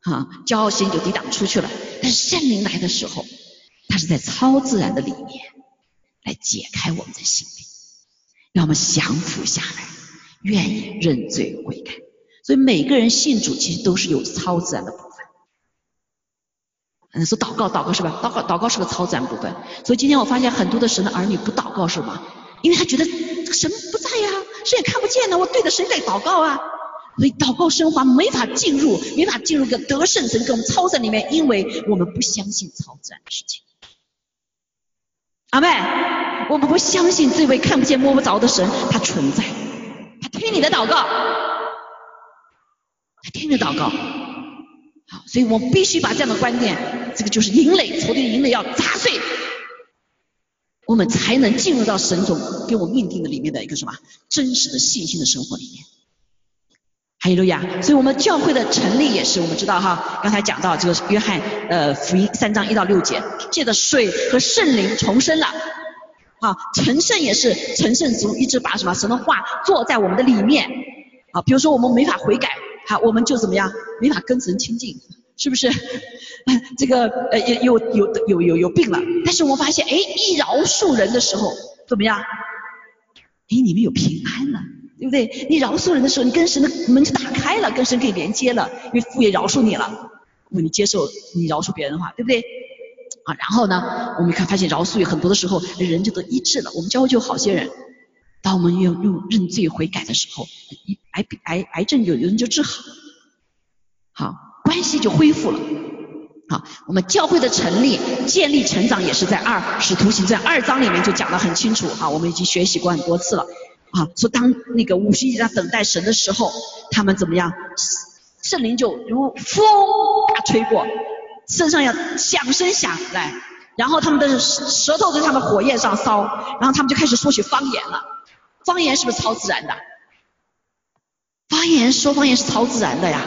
啊，骄傲心就抵挡出去了。但是圣灵来的时候，他是在超自然的里面来解开我们的心灵，让我们降服下来，愿意认罪悔改。所以每个人信主其实都是有超自然的部分。嗯，说祷告，祷告是吧？祷告，祷告是个超自然部分。所以今天我发现很多的神的儿女不祷告是吗？因为他觉得神不在呀，神也看不见呢，我对着谁在祷告啊？所以祷告升华没法进入，没法进入个得胜神跟我们超自然里面，因为我们不相信超自然的事情。阿妹，我们不相信这位看不见摸不着的神他存在，他听你的祷告，他听你祷告。好，所以我们必须把这样的观念，这个就是营垒，仇敌的营垒要砸碎，我们才能进入到神总给我们命定的里面的一个什么真实的信心的生活里面。还有路亚，所以我们教会的成立也是，我们知道哈，刚才讲到这个约翰呃福音三章一到六节，借着水和圣灵重生了，啊，成圣也是成圣族一直把什么神的话做在我们的里面，啊，比如说我们没法悔改。好，我们就怎么样？没法跟神亲近，是不是？这个呃，有有有有有病了。但是我们发现，哎，一饶恕人的时候，怎么样？哎，你们有平安了，对不对？你饶恕人的时候，你跟神的门就打开了，跟神可以连接了，因为父也饶恕你了。如果你接受你饶恕别人的话，对不对？啊，然后呢，我们看发现饶恕有很多的时候，人就得医治了。我们教会就好些人。当我们用用认罪悔改的时候，癌癌癌癌症有人就治好，好关系就恢复了。好，我们教会的成立、建立、成长也是在二使徒行传二章里面就讲得很清楚。啊，我们已经学习过很多次了。啊，说当那个五旬节在等待神的时候，他们怎么样？圣灵就如风啊吹过，身上要响声响来，然后他们的舌头在他们火焰上烧，然后他们就开始说起方言了。方言是不是超自然的？方言说方言是超自然的呀，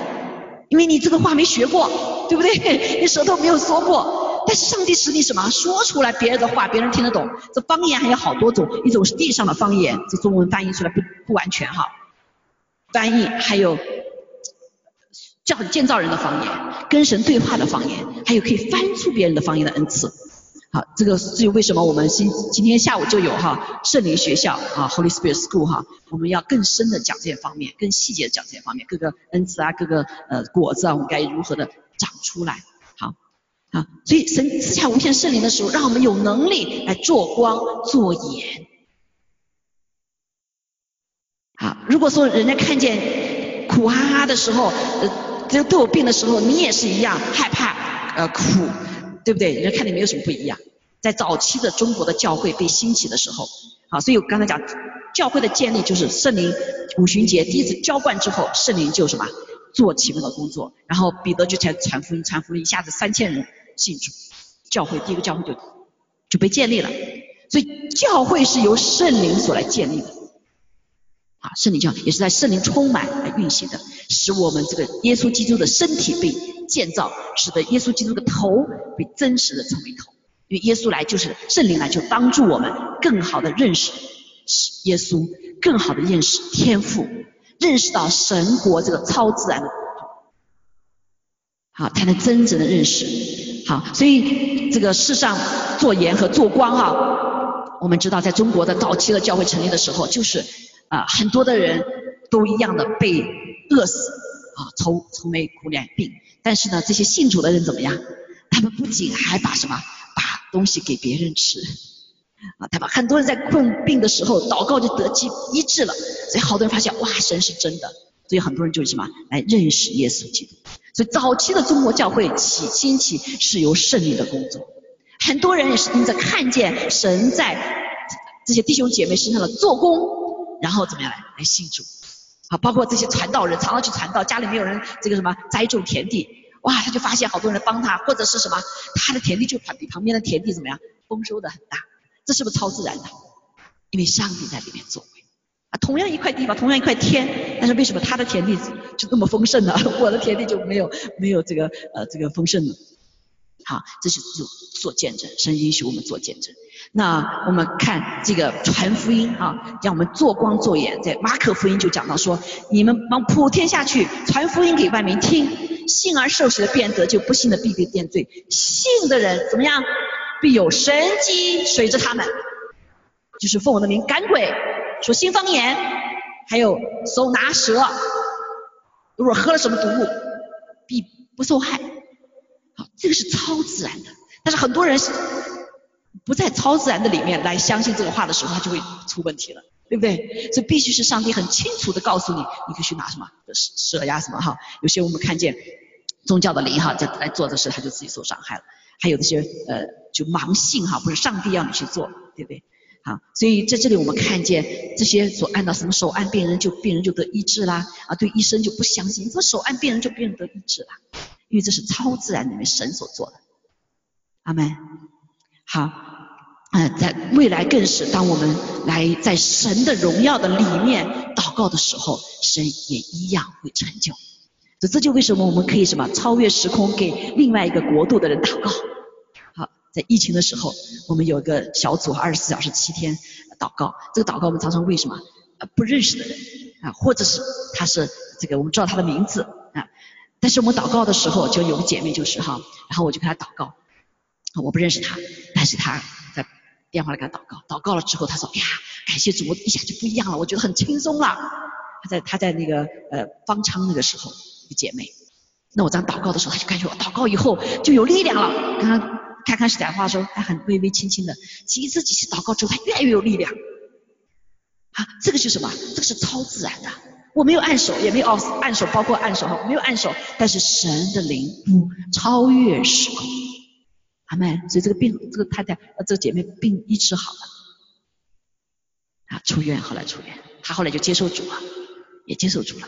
因为你这个话没学过，对不对？你舌头没有说过，但是上帝使你什么说出来别人的话，别人听得懂。这方言还有好多种，一种是地上的方言，这中文翻译出来不不完全哈。翻译还有叫建造人的方言，跟神对话的方言，还有可以翻出别人的方言的恩赐。好，这个至于为什么我们今今天下午就有哈圣灵学校啊，Holy Spirit School 哈，我们要更深的讲这些方面，更细节的讲这些方面，各个恩赐啊，各个呃果子啊，我们该如何的长出来？好，好，所以神赐下无限圣灵的时候，让我们有能力来做光做盐。好，如果说人家看见苦哈哈的时候，呃，就都有病的时候，你也是一样害怕呃苦。对不对？人家看你没有什么不一样。在早期的中国的教会被兴起的时候，好，所以我刚才讲教会的建立就是圣灵五旬节第一次浇灌之后，圣灵就什么做奇妙的工作，然后彼得就才传福音，传福音一下子三千人信主，教会第一个教会就就被建立了。所以教会是由圣灵所来建立的。啊，圣灵教也是在圣灵充满来运行的，使我们这个耶稣基督的身体被建造，使得耶稣基督的头被真实的成为头。因为耶稣来就是圣灵来，就帮助我们更好的认识耶稣，更好的认识天赋，认识到神国这个超自然的。好，才能真正的认识。好，所以这个世上做盐和做光啊，我们知道在中国的早期的教会成立的时候，就是啊很多的人都一样的被饿死啊愁愁眉苦脸病。但是呢，这些信主的人怎么样？他们不仅还把什么把东西给别人吃啊，他把很多人在困病的时候祷告就得医医治了。所以好多人发现哇，神是真的。所以很多人就是什么来认识耶稣基督。所以早期的中国教会起兴起是由圣灵的工作，很多人也是因着看见神在这些弟兄姐妹身上的做工，然后怎么样来来信主。啊，包括这些传道人常常去传道，家里没有人这个什么栽种田地，哇，他就发现好多人帮他，或者是什么他的田地就比旁边的田地怎么样丰收的很大，这是不是超自然的？因为上帝在里面做。啊，同样一块地方，同样一块天，但是为什么他的田地就那么丰盛呢？我的田地就没有没有这个呃这个丰盛呢？好，这是做做见证，神允许我们做见证。那我们看这个传福音啊，让我们做光做眼，在马可福音就讲到说，你们往普天下去传福音给万民听，信而受洗的便得救，不信的必被定罪。信的人怎么样？必有神机随着他们，就是奉我的名赶鬼。说新方言，还有手拿蛇，如果喝了什么毒物，必不受害。这个是超自然的。但是很多人不在超自然的里面来相信这个话的时候，他就会出问题了，对不对？所以必须是上帝很清楚的告诉你，你可以去拿什么蛇呀什么哈。有些我们看见宗教的灵哈在来做的事，他就自己受伤害了。还有那些呃就盲信哈，不是上帝要你去做，对不对？好，所以在这里我们看见这些所按到什么手按病人就病人就得医治啦，啊，对医生就不相信，你说手按病人就病人得医治啦，因为这是超自然里面神所做的。阿门。好，嗯，在未来更是当我们来在神的荣耀的里面祷告的时候，神也一样会成就。这这就为什么我们可以什么超越时空给另外一个国度的人祷告。好在疫情的时候，我们有个小组，二十四小时七天祷告。这个祷告我们常常为什么？不认识的人啊，或者是他是这个我们知道他的名字啊，但是我们祷告的时候，就有个姐妹就是哈，然后我就跟她祷告，我不认识她，但是她在电话里跟她祷告，祷告了之后，她说，哎呀，感谢主，我一下就不一样了，我觉得很轻松了。她在她在那个呃方舱那个时候，一个姐妹，那我这样祷告的时候，她就感觉我祷告以后就有力量了，刚刚。刚开始讲话的时候还很微微轻轻的，几次几次祷告之后，她越来越有力量。啊，这个是什么？这个是超自然的。我没有按手，也没有按手，包括按手哈，没有按手。但是神的灵不超越时空。阿门。所以这个病，这个太太，呃，这个姐妹病医治好了，啊，出院，后来出院，她后来就接受主了，也接受主了。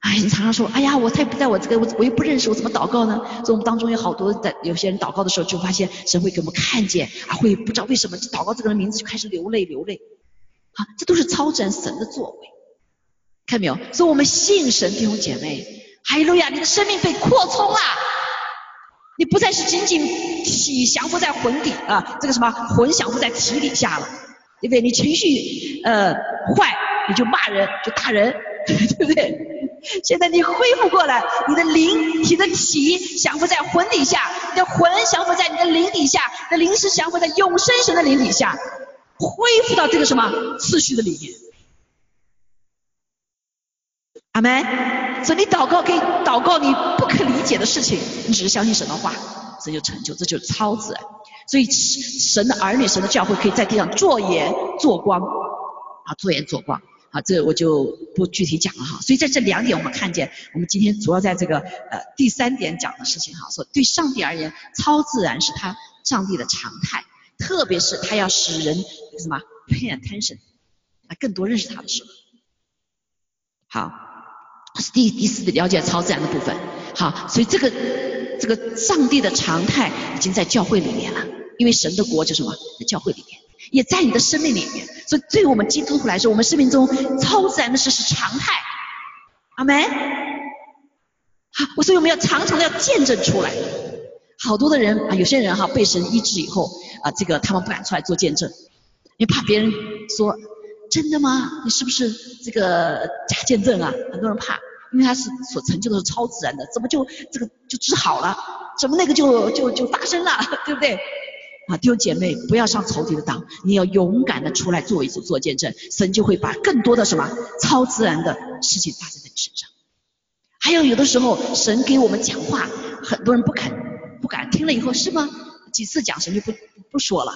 哎，你常常说，哎呀，我太不在我这个，我我又不认识，我怎么祷告呢？所以我们当中有好多的有些人祷告的时候，就发现神会给我们看见，啊，会不知道为什么祷告这个人名字就开始流泪流泪，啊，这都是超自然神的作为，看没有？所以我们信神弟兄姐妹，哈利路亚，你的生命被扩充了，你不再是仅仅体降服在魂底啊，这个什么魂降服在体底下了，对不对？你情绪呃坏，你就骂人，就打人，对不对？现在你恢复过来，你的灵、你的体降服在魂底下，你的魂降服在你的灵底下，你的灵是降服在永生神的灵底下，恢复到这个什么次序的里面。阿门。所以你祷告可以祷告你不可理解的事情，你只是相信神的话，这就成就，这就是超自然。所以神的儿女、神的教会可以在地上做盐做光啊，做盐做光。啊，这我就不具体讲了哈。所以在这两点，我们看见，我们今天主要在这个呃第三点讲的事情哈，说对上帝而言，超自然是他上帝的常态，特别是他要使人什么 pay attention，啊，更多认识他的时候。好，是第第四的了解超自然的部分。好，所以这个这个上帝的常态已经在教会里面了，因为神的国就什么，在教会里面。也在你的生命里面。所以对我们基督徒来说，我们生命中超自然的事是常态。阿门。好，所以我们要常常的要见证出来。好多的人啊，有些人哈被神医治以后啊，这个他们不敢出来做见证，因为怕别人说真的吗？你是不是这个假见证啊？很多人怕，因为他是所成就的是超自然的，怎么就这个就治好了？怎么那个就就就发生了？对不对？啊，弟兄姐妹，不要上仇敌的当，你要勇敢的出来做一次做见证，神就会把更多的什么超自然的事情发生在你身上。还有有的时候，神给我们讲话，很多人不肯。不敢听了以后是吗？几次讲神就不不说了，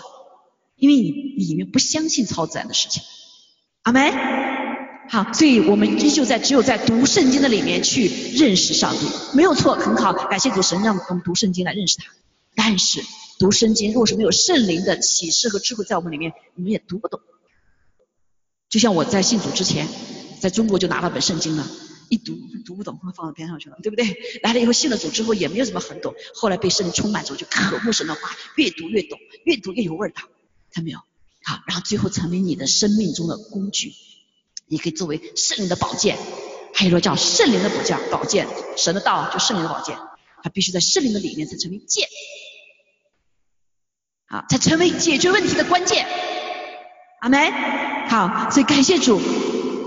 因为你里面不相信超自然的事情。阿门。好，所以我们依旧在只有在读圣经的里面去认识上帝，没有错，很好，感谢主神让我们读圣经来认识他。但是读圣经如果是没有圣灵的启示和智慧在我们里面，你们也读不懂。就像我在信主之前，在中国就拿了本圣经了。一读读不懂，放到边上去了，对不对？来了以后信了主之后也没有什么很懂，后来被圣灵充满之后就渴慕神的话，越读越懂，越读越有味道，看到没有？好，然后最后成为你的生命中的工具，你可以作为圣灵的宝剑，还有说叫圣灵的宝剑，宝剑，神的道就圣灵的宝剑，它必须在圣灵的里面才成为剑，好，才成为解决问题的关键，阿门。好，所以感谢主。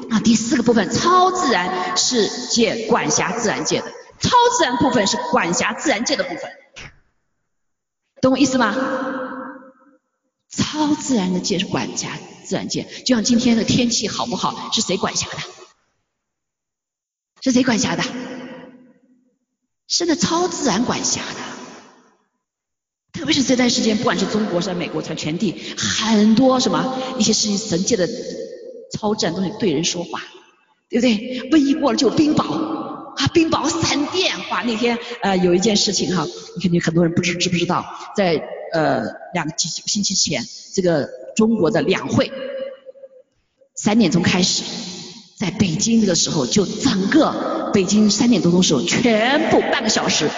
啊，第四个部分，超自然世界管辖自然界的，超自然部分是管辖自然界的部分，懂我意思吗？超自然的界是管辖自然界，就像今天的天气好不好，是谁管辖的？是谁管辖的？是那超自然管辖的。特别是这段时间，不管是中国、是在美国、在全地，很多什么一些事情，神界的。超自然东西对人说话，对不对？瘟疫过了就有冰雹啊，冰雹、闪电，哇！那天呃有一件事情哈，你肯定很多人不知知不知道，在呃两几几个星期前，这个中国的两会三点钟开始，在北京这个时候就整个北京三点多钟时候全部半个小时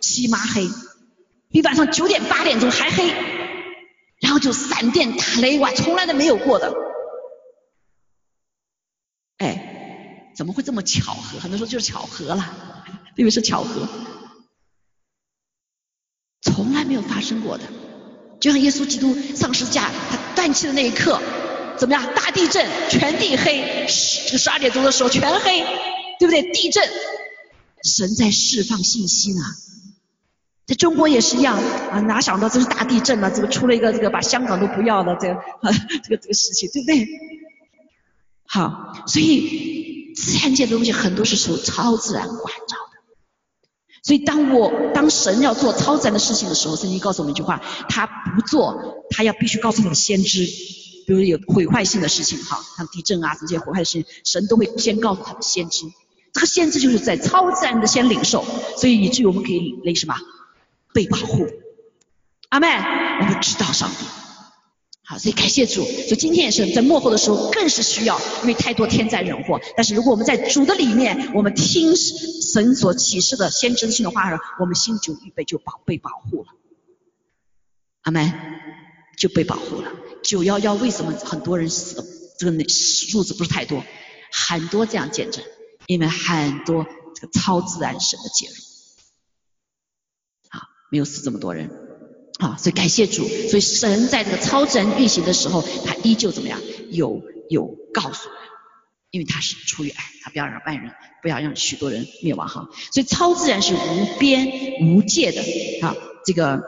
漆麻黑，比晚上九点八点钟还黑，然后就闪电打雷，哇，从来都没有过的。哎，怎么会这么巧合？很多时候就是巧合了，因为是巧合，从来没有发生过的。就像耶稣基督上十字架，他断气的那一刻，怎么样？大地震，全地黑，十十二点钟的时候全黑，对不对？地震，神在释放信息呢。在中国也是一样啊，哪想到这是大地震呢？怎么出了一个这个把香港都不要了，这个 这个这个事情，对不对？好，所以自然界的东西很多是受超自然管照。所以当我当神要做超自然的事情的时候，圣经告诉我们一句话：他不做，他要必须告诉他的先知，比如有毁坏性的事情，哈，像地震啊这些毁坏性，神都会先告诉他的先知。这个先知就是在超自然的先领受，所以以至于我们可以那什么被保护。阿妹，我们知道上帝。好，所以感谢主。所以今天也是在幕后的时候，更是需要，因为太多天灾人祸。但是如果我们在主的里面，我们听神所启示的先知性的话，我们心就预备就保被保护了。阿门，就被保护了。九幺幺为什么很多人死的？这个数字不是太多，很多这样见证，因为很多这个超自然神的介入。好，没有死这么多人。啊，所以感谢主，所以神在这个超自然运行的时候，他依旧怎么样？有有告诉人，因为他是出于爱，他不要让万人，不要让许多人灭亡哈。所以超自然是无边无界的啊，这个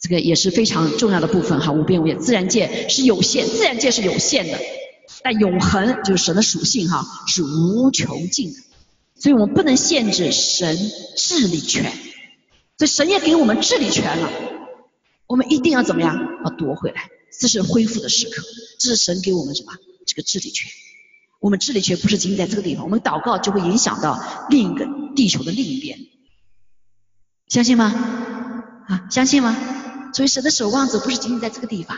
这个也是非常重要的部分哈。无边无界，自然界是有限，自然界是有限的，但永恒就是神的属性哈，是无穷尽的。所以我们不能限制神治理权，所以神也给我们治理权了。我们一定要怎么样？要夺回来，这是恢复的时刻，这是神给我们什么？这个治理权。我们治理权不是仅仅在这个地方，我们祷告就会影响到另一个地球的另一边，相信吗？啊，相信吗？所以神的守望者不是仅仅在这个地方，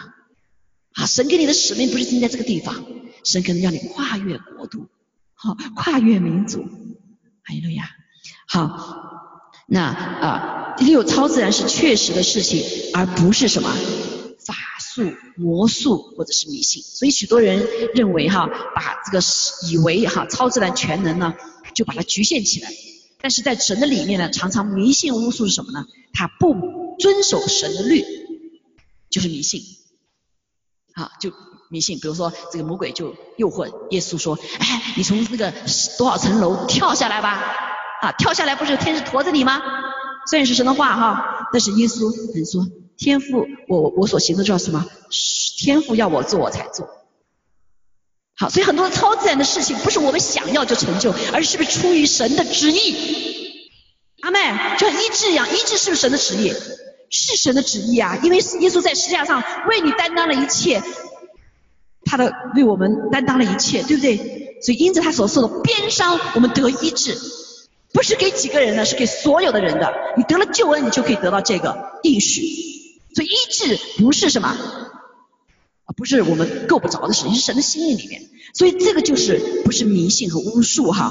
啊，神给你的使命不是仅仅在这个地方，神可能要你跨越国度，好，跨越民族。哈利路亚。好，那啊。六超自然是确实的事情，而不是什么法术。魔术或者是迷信。所以许多人认为哈，把这个以为哈超自然全能呢，就把它局限起来。但是在神的里面呢，常常迷信巫术是什么呢？他不遵守神的律，就是迷信。啊，就迷信。比如说这个魔鬼就诱惑耶稣说：“哎，你从这个多少层楼跳下来吧？啊，跳下来不是天使驮着你吗？”虽然是神的话哈，但是耶稣很说：“天父，我我所行的叫什么？天父要我做我才做。”好，所以很多超自然的事情不是我们想要就成就，而是不是出于神的旨意？阿妹，就像医治一样，医治是不是神的旨意？是神的旨意啊，因为耶稣在十字架上为你担当了一切，他的为我们担当了一切，对不对？所以因着他所受的鞭伤，我们得医治，不是给几个人的，是给所有的人的。你得了救恩，你就可以得到这个应许。所以医治不是什么？不是我们够不着的事情，是神的心意里面。所以这个就是不是迷信和巫术哈，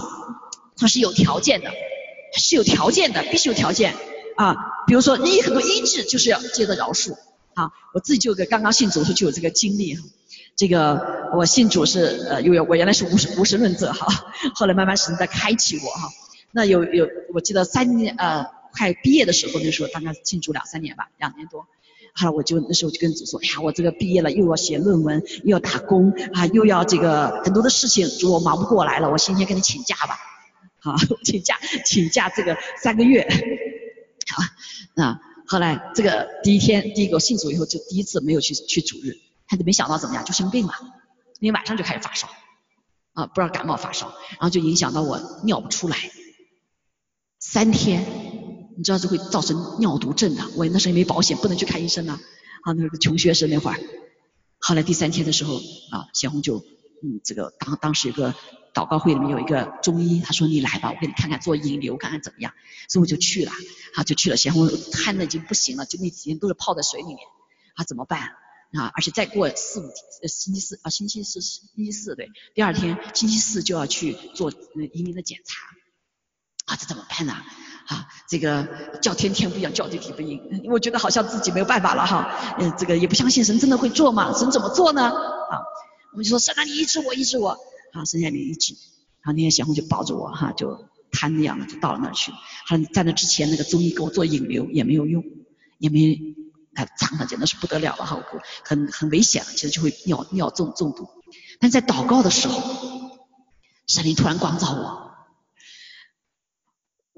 它是有条件的，是有条件的，必须有条件啊。比如说你很多医治就是要接着饶恕啊。我自己就有个刚刚信主的时候就有这个经历哈。这个我信主是呃，因为我原来是无神无神论者哈，后来慢慢神在开启我哈。那有有我记得三年呃快毕业的时候那时候大概庆祝两三年吧，两年多。后来，我就那时候就跟主说，哎呀，我这个毕业了，又要写论文，又要打工啊，又要这个很多的事情，主我忙不过来了，我今天跟你请假吧，好，请假，请假这个三个月，好，那后来这个第一天，第一个信主以后就第一次没有去去主日，他就没想到怎么样，就生病了，那天晚上就开始发烧，啊，不知道感冒发烧，然后就影响到我尿不出来，三天。你知道这会造成尿毒症的，我那时候也没保险，不能去看医生啊。啊，那个穷学生那会儿，后来第三天的时候啊，小红就嗯，这个当当时有个祷告会里面有一个中医，他说你来吧，我给你看看做引流看看怎么样，所以我就去了，啊就去了。小红瘫的已经不行了，就那几天都是泡在水里面，啊怎么办？啊而且再过四五天，星期四啊星期四星期四对，第二天星期四就要去做移民的检查，啊这怎么办呢？啊，这个叫天天不应，叫地地不应。我觉得好像自己没有办法了哈，嗯，这个也不相信神真的会做吗？神怎么做呢？啊，我们就说神啊，你医治我，医治我。啊，神下你医治。然后那天小红就抱着我哈，就瘫那样的就到了那儿去。还在那之前那个中医给我做引流也没有用，也没哎脏的简直是不得了了哈，很很危险了，其实就会尿尿中中毒。但在祷告的时候，神灵突然光照我。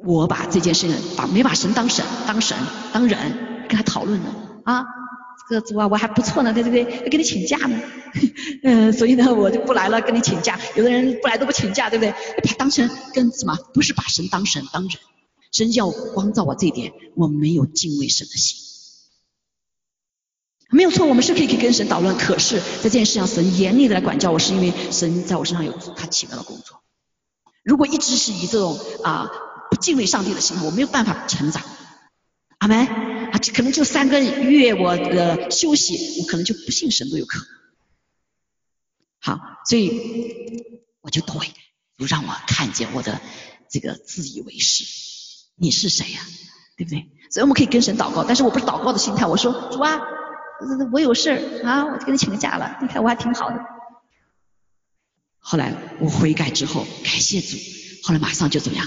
我把这件事情把没把神当神当神当人跟他讨论呢啊，这个主啊我还不错呢对不对？要给你请假呢，嗯，所以呢我就不来了跟你请假。有的人不来都不请假对不对？把当成跟什么？不是把神当神当人，神要光照我这一点，我没有敬畏神的心，没有错，我们是可以可以跟神讨论，可是在这件事上神严厉的来管教我，是因为神在我身上有他奇妙的工作。如果一直是以这种啊。敬畏上帝的心，我没有办法成长。阿门啊，可能就三个月我的休息，我可能就不信神都有可能。好，所以我就祷，就让我看见我的这个自以为是。你是谁呀？对不对？所以我们可以跟神祷告，但是我不是祷告的心态。我说主啊，我有事啊，我就给你请个假了。你看我还挺好的。后来我悔改之后，感谢主，后来马上就怎么样？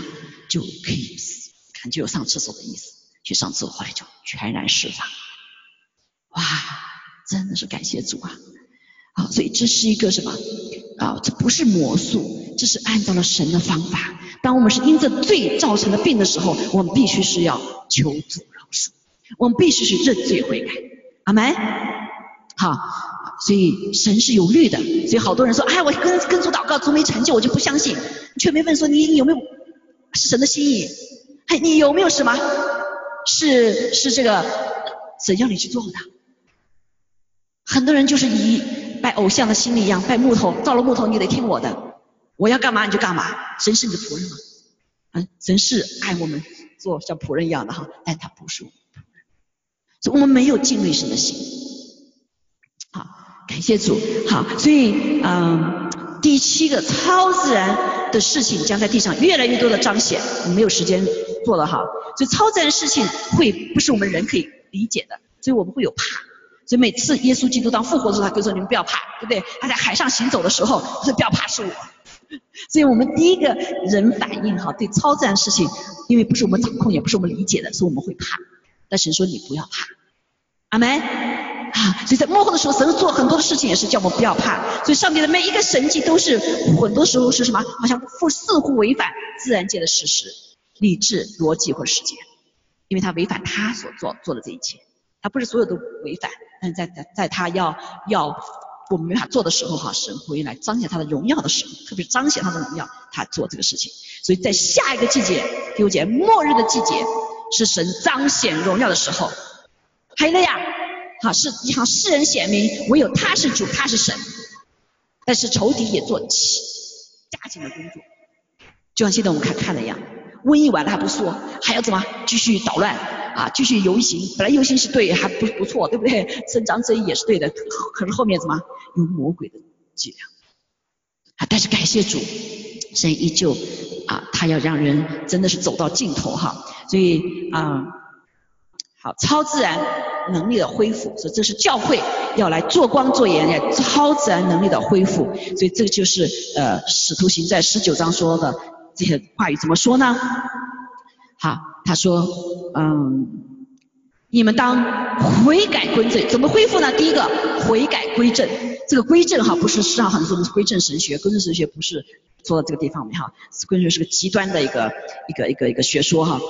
就可以感觉有上厕所的意思，去上厕所，后来就全然释放。哇，真的是感谢主啊！啊，所以这是一个什么啊？这不是魔术，这是按照了神的方法。当我们是因着罪造成的病的时候，我们必须是要求主饶恕，我们必须是认罪悔改。阿门。好，所以神是有律的。所以好多人说，哎，我跟跟主祷告，主没成就，我就不相信。却没问说你有没有？是神的心意，嘿，你有没有什么？是是这个神要你去做的。很多人就是以拜偶像的心理一样，拜木头，造了木头你得听我的，我要干嘛你就干嘛。神是你的仆人吗？嗯，神是爱我们做像仆人一样的哈，但他不是我们仆人，所以我们没有敬畏神的心。感谢主。好，所以嗯，第七个超自然。的事情将在地上越来越多的彰显，我们没有时间做了哈，所以超自然事情会不是我们人可以理解的，所以我们会有怕，所以每次耶稣基督当复活的时候，他就说：“你们不要怕，对不对？”他在海上行走的时候，他说：“不要怕，是我。”所以我们第一个人反应哈，对超自然事情，因为不是我们掌控，也不是我们理解的，所以我们会怕。但神说：“你不要怕。”阿门。啊，所以在幕后的时候，神做很多的事情也是叫我们不要怕。所以上面的每一个神迹都是很多时候是什么？好像似乎违反自然界的事实、理智、逻辑或时间，因为他违反他所做做的这一切。他不是所有都违反，但是在在在他要要我们没法做的时候，哈，神会来彰显他的荣耀的时候，特别彰显他的荣耀，他做这个事情。所以在下一个季节，第五节末日的季节，是神彰显荣耀的时候。还有呀，好是向世人显明，唯有他是主，他是神。但是仇敌也做起加紧的工作，就像现在我们看看的一样，瘟疫完了还不说，还要怎么继续捣乱啊？继续游行，本来游行是对，还不不错，对不对？伸张正义也是对的，可是后面怎么有魔鬼的伎俩啊？但是感谢主，神依旧啊，他要让人真的是走到尽头哈，所以啊。好，超自然能力的恢复，所以这是教会要来做光做盐，要超自然能力的恢复，所以这个就是呃使徒行在十九章说的这些话语怎么说呢？好，他说，嗯，你们当悔改归正，怎么恢复呢？第一个悔改归正，这个归正哈不是世上很多的归正神学，归正神学不是说到这个地方面哈，归正是个极端的一个一个一个一个学说哈。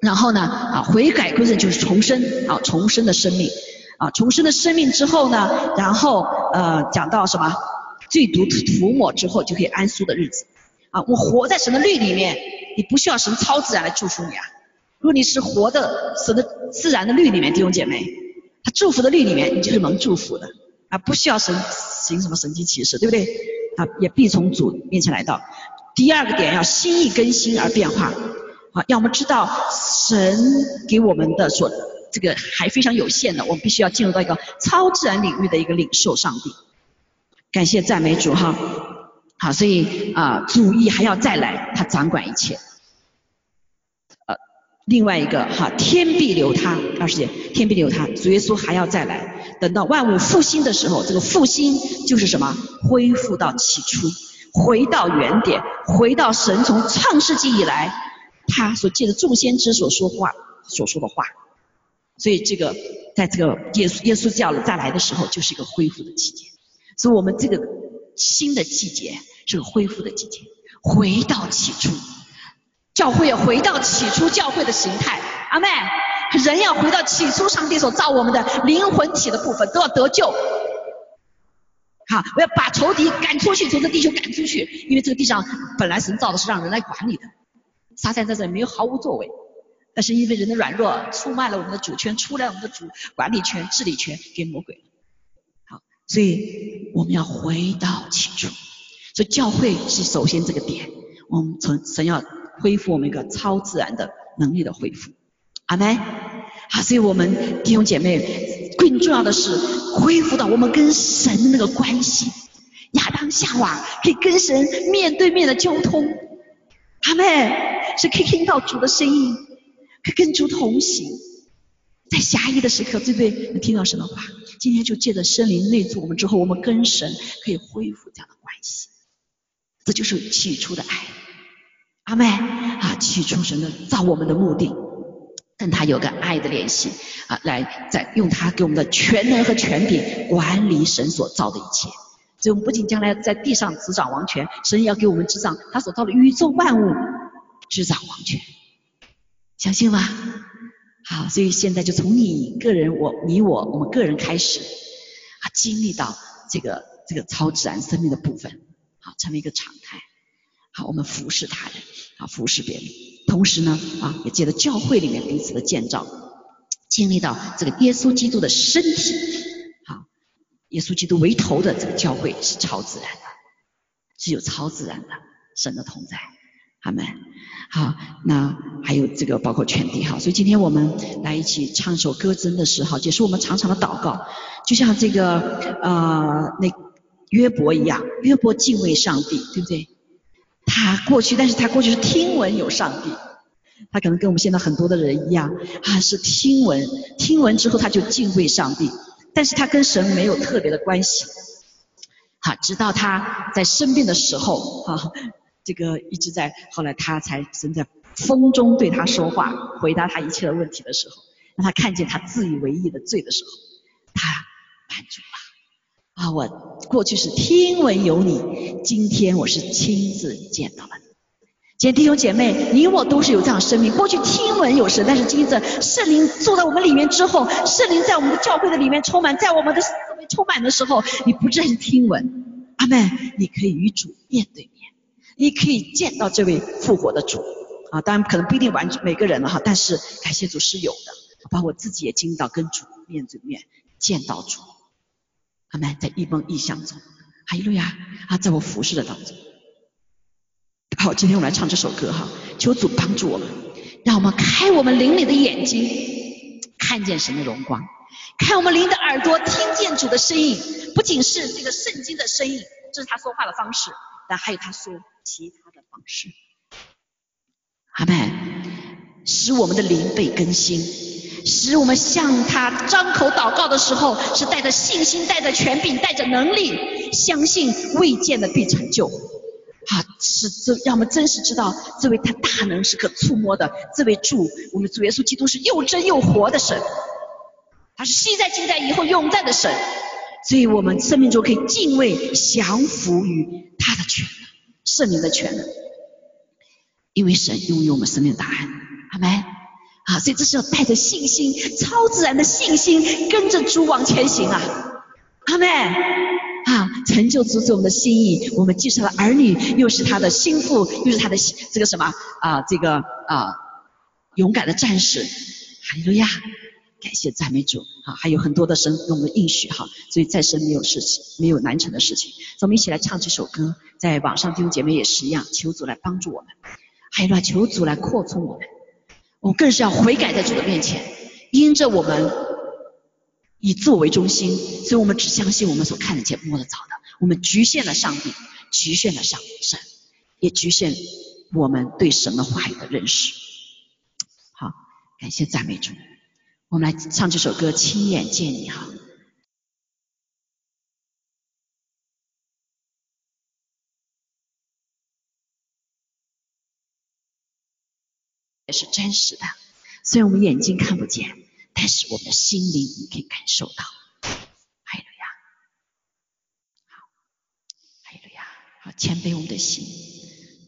然后呢，啊，悔改归正就是重生，啊，重生的生命，啊，重生的生命之后呢，然后呃，讲到什么，最毒涂抹之后就可以安舒的日子，啊，我活在神的律里面，你不需要神超自然来祝福你啊，如果你是活的神的自然的律里面，弟兄姐妹，他祝福的律里面，你就是能祝福的，啊，不需要神行什么神迹奇事，对不对？啊，也必从主面前来到。第二个点要心意更新而变化。啊，要么知道神给我们的所这个还非常有限的，我们必须要进入到一个超自然领域的一个领受上帝。感谢赞美主哈，好，所以啊，主意还要再来，他掌管一切。呃，另外一个哈，天必留他，二十节，天必留他，主耶稣还要再来，等到万物复兴的时候，这个复兴就是什么？恢复到起初，回到原点，回到神从创世纪以来。他所借的众先知所说话所说的话，所以这个在这个耶稣耶稣教再来的时候，就是一个恢复的季节。所以我们这个新的季节是个恢复的季节，回到起初，教会要回到起初教会的形态。阿妹，人要回到起初上帝所造我们的灵魂体的部分，都要得救。好，我要把仇敌赶出去，从这地球赶出去，因为这个地上本来神造的是让人来管理的。撒旦在这里没有毫无作为，但是因为人的软弱，出卖了我们的主权，出来我们的主管理权、治理权给魔鬼。好，所以我们要回到起初。所以教会是首先这个点，我们从神要恢复我们一个超自然的能力的恢复。阿门。好，所以我们弟兄姐妹更重要的是恢复到我们跟神的那个关系。亚当夏娃可以跟神面对面的交通。阿妹是可以听到主的声音，可以跟主同行，在狭义的时刻，对不对？能听到什么话。今天就借着森林内住我们之后，我们跟神可以恢复这样的关系。这就是起初的爱。阿妹啊，起初神的造我们的目的，跟他有个爱的联系啊，来在用他给我们的全能和权柄管理神所造的一切。所以我们不仅将来在地上执掌王权，神也要给我们执掌他所造的宇宙万物执掌王权，相信吗？好，所以现在就从你个人，我、你、我，我们个人开始啊，经历到这个这个超自然生命的部分，好，成为一个常态。好，我们服侍他人，啊，服侍别人，同时呢，啊，也借着教会里面彼此的建造，经历到这个耶稣基督的身体。耶稣基督为头的这个教会是超自然的，是有超自然的神的同在，好们。好，那还有这个包括全地哈，所以今天我们来一起唱一首歌真的是哈，也是我们常常的祷告，就像这个呃那约伯一样，约伯敬畏上帝，对不对？他过去，但是他过去是听闻有上帝，他可能跟我们现在很多的人一样啊，是听闻，听闻之后他就敬畏上帝。但是他跟神没有特别的关系。好，直到他在生病的时候，哈，这个一直在，后来他才神在风中对他说话，回答他一切的问题的时候，让他看见他自以为意的罪的时候，他满足了。啊，我过去是听闻有你，今天我是亲自见到了你。姐弟兄姐妹，你我都是有这样生命。过去听闻有神，但是今日圣灵住在我们里面之后，圣灵在我们的教会的里面充满，在我们的思维充满的时候，你不再是听闻，阿妹，你可以与主面对面，你可以见到这位复活的主。啊，当然可能不一定完全每个人了哈，但是感谢主是有的，包括我自己也经到跟主面对面见到主。阿妹，在一梦异象中，哈利路亚啊，在我服侍的当中。好，今天我们来唱这首歌哈，求主帮助我们，让我们开我们灵里的眼睛，看见神的荣光；开我们灵的耳朵，听见主的声音。不仅是这个圣经的声音，这是他说话的方式，但还有他说其他的方式。阿门，使我们的灵被更新，使我们向他张口祷告的时候，是带着信心、带着权柄、带着能力，相信未见的必成就。啊，是这让我们真实知道，这位他大能是可触摸的，这位主，我们主耶稣基督是又真又活的神，他是昔在、今在、以后永在的神，所以我们生命中可以敬畏、降服于他的权能、圣灵的权能，因为神拥有我们生命的答案，好没？啊，所以这是要带着信心、超自然的信心，跟着主往前行啊，阿妹。啊，成就主子我们的心意，我们继承了儿女，又是他的心腹，又是他的这个什么啊，这个啊勇敢的战士，哈利路亚，感谢赞美主啊，还有很多的神给我们应许哈，所以再生没有事情，没有难成的事情，我们一起来唱这首歌，在网上弟兄姐妹也是一样，求主来帮助我们，还有呢，求主来扩充我们，我们更是要悔改在主的面前，因着我们。以自我为中心，所以我们只相信我们所看得见、摸得着的。我们局限了上帝，局限了上神，也局限我们对神的话语的认识。好，感谢赞美主。我们来唱这首歌《亲眼见你》哈，也是真实的，虽然我们眼睛看不见。但是我们的心灵你可以感受到，哈利路亚，好，哈利路亚，好，谦卑我们的心，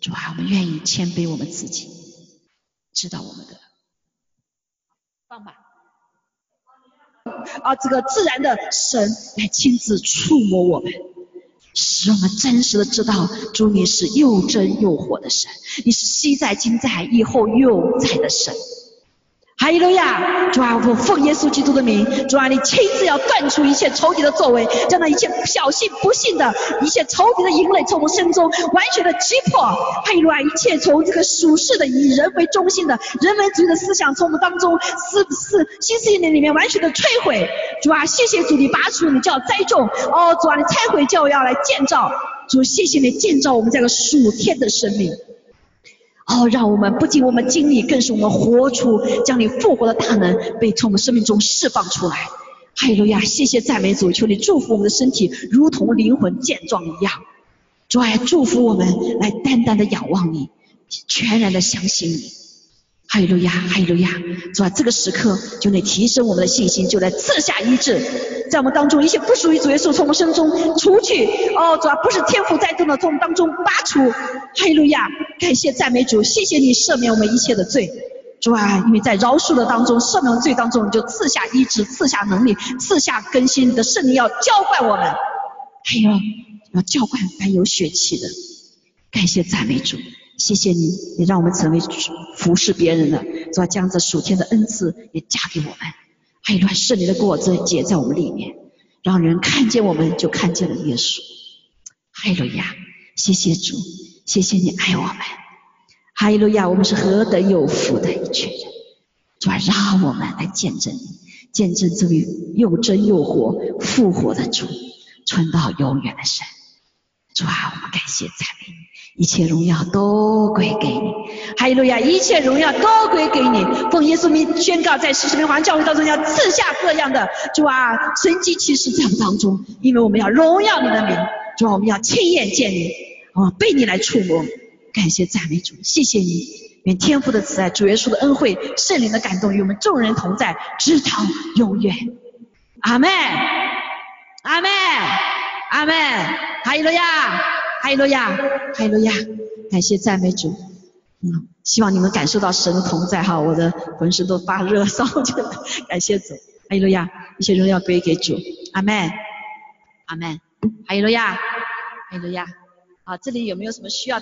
主啊，我们愿意谦卑我们自己，知道我们的，放吧，啊，这个自然的神来亲自触摸我们，使我们真实的知道，主你是又真又活的神，你是昔在今在以后又在的神。哈利路亚！主啊，我奉耶稣基督的名，主啊，你亲自要断除一切仇敌的作为，将那一切小信不信的一切仇敌的营垒从我们身中完全的击破。哈利路亚！一切从这个属世的以人为中心的人文主义的思想从我们当中四四新四一年里面完全的摧毁。主啊，谢谢主，你拔除，你叫栽种。哦，主啊，你拆毁叫要来建造。主，谢谢你建造我们这个属天的生命。哦，让我们不仅我们经历，更是我们活出将你复活的大能被从我们生命中释放出来。哈利路亚！谢谢赞美主，求你祝福我们的身体，如同灵魂健壮一样。主啊，祝福我们来单单的仰望你，全然的相信你。哈利路亚，哈利路亚！主啊，这个时刻就来提升我们的信心，就来赐下医治，在我们当中一些不属于主耶稣从我们身中除去。哦，主啊，不是天赋在动的从我们当中拔除。哈利路亚！感谢赞美主，谢谢你赦免我们一切的罪。主啊，因为在饶恕的当中，赦免罪当中，你就赐下医治，赐下能力，赐下更新的圣灵要浇灌我们，还有要浇灌凡有血气的。感谢赞美主。谢谢你，也让我们成为服侍别人的，主要将这属天的恩赐也加给我们，还有一段圣灵的果子结在我们里面，让人看见我们就看见了耶稣。哈利路亚，谢谢主，谢谢你爱我们。哈利路亚，我们是何等有福的一群人，主啊，让我们来见证你，见证这位又真又活复活的主，存到永远的神。主啊，我们感谢赞美你。一切荣耀都归给你，哈利路亚，一切荣耀都归给你。奉耶稣名宣告，在十世名皇教会当中要赐下各样的主啊神迹奇事在我们当中，因为我们要荣耀你的名，主啊我们要亲眼见你，啊被你来触摸。感谢赞美主，谢谢你，愿天父的慈爱、主耶稣的恩惠、圣灵的感动与我们众人同在，直到永远。阿门，阿门，阿门。哈利路亚，哈利路亚，哈利路亚。感谢赞美主，嗯，希望你们感受到神的同在哈，我的浑身都发热，烧起来。感谢主，哈利路亚，一些荣耀归给主。阿门，阿门。哈利路亚，哈利路亚。好，这里有没有什么需要？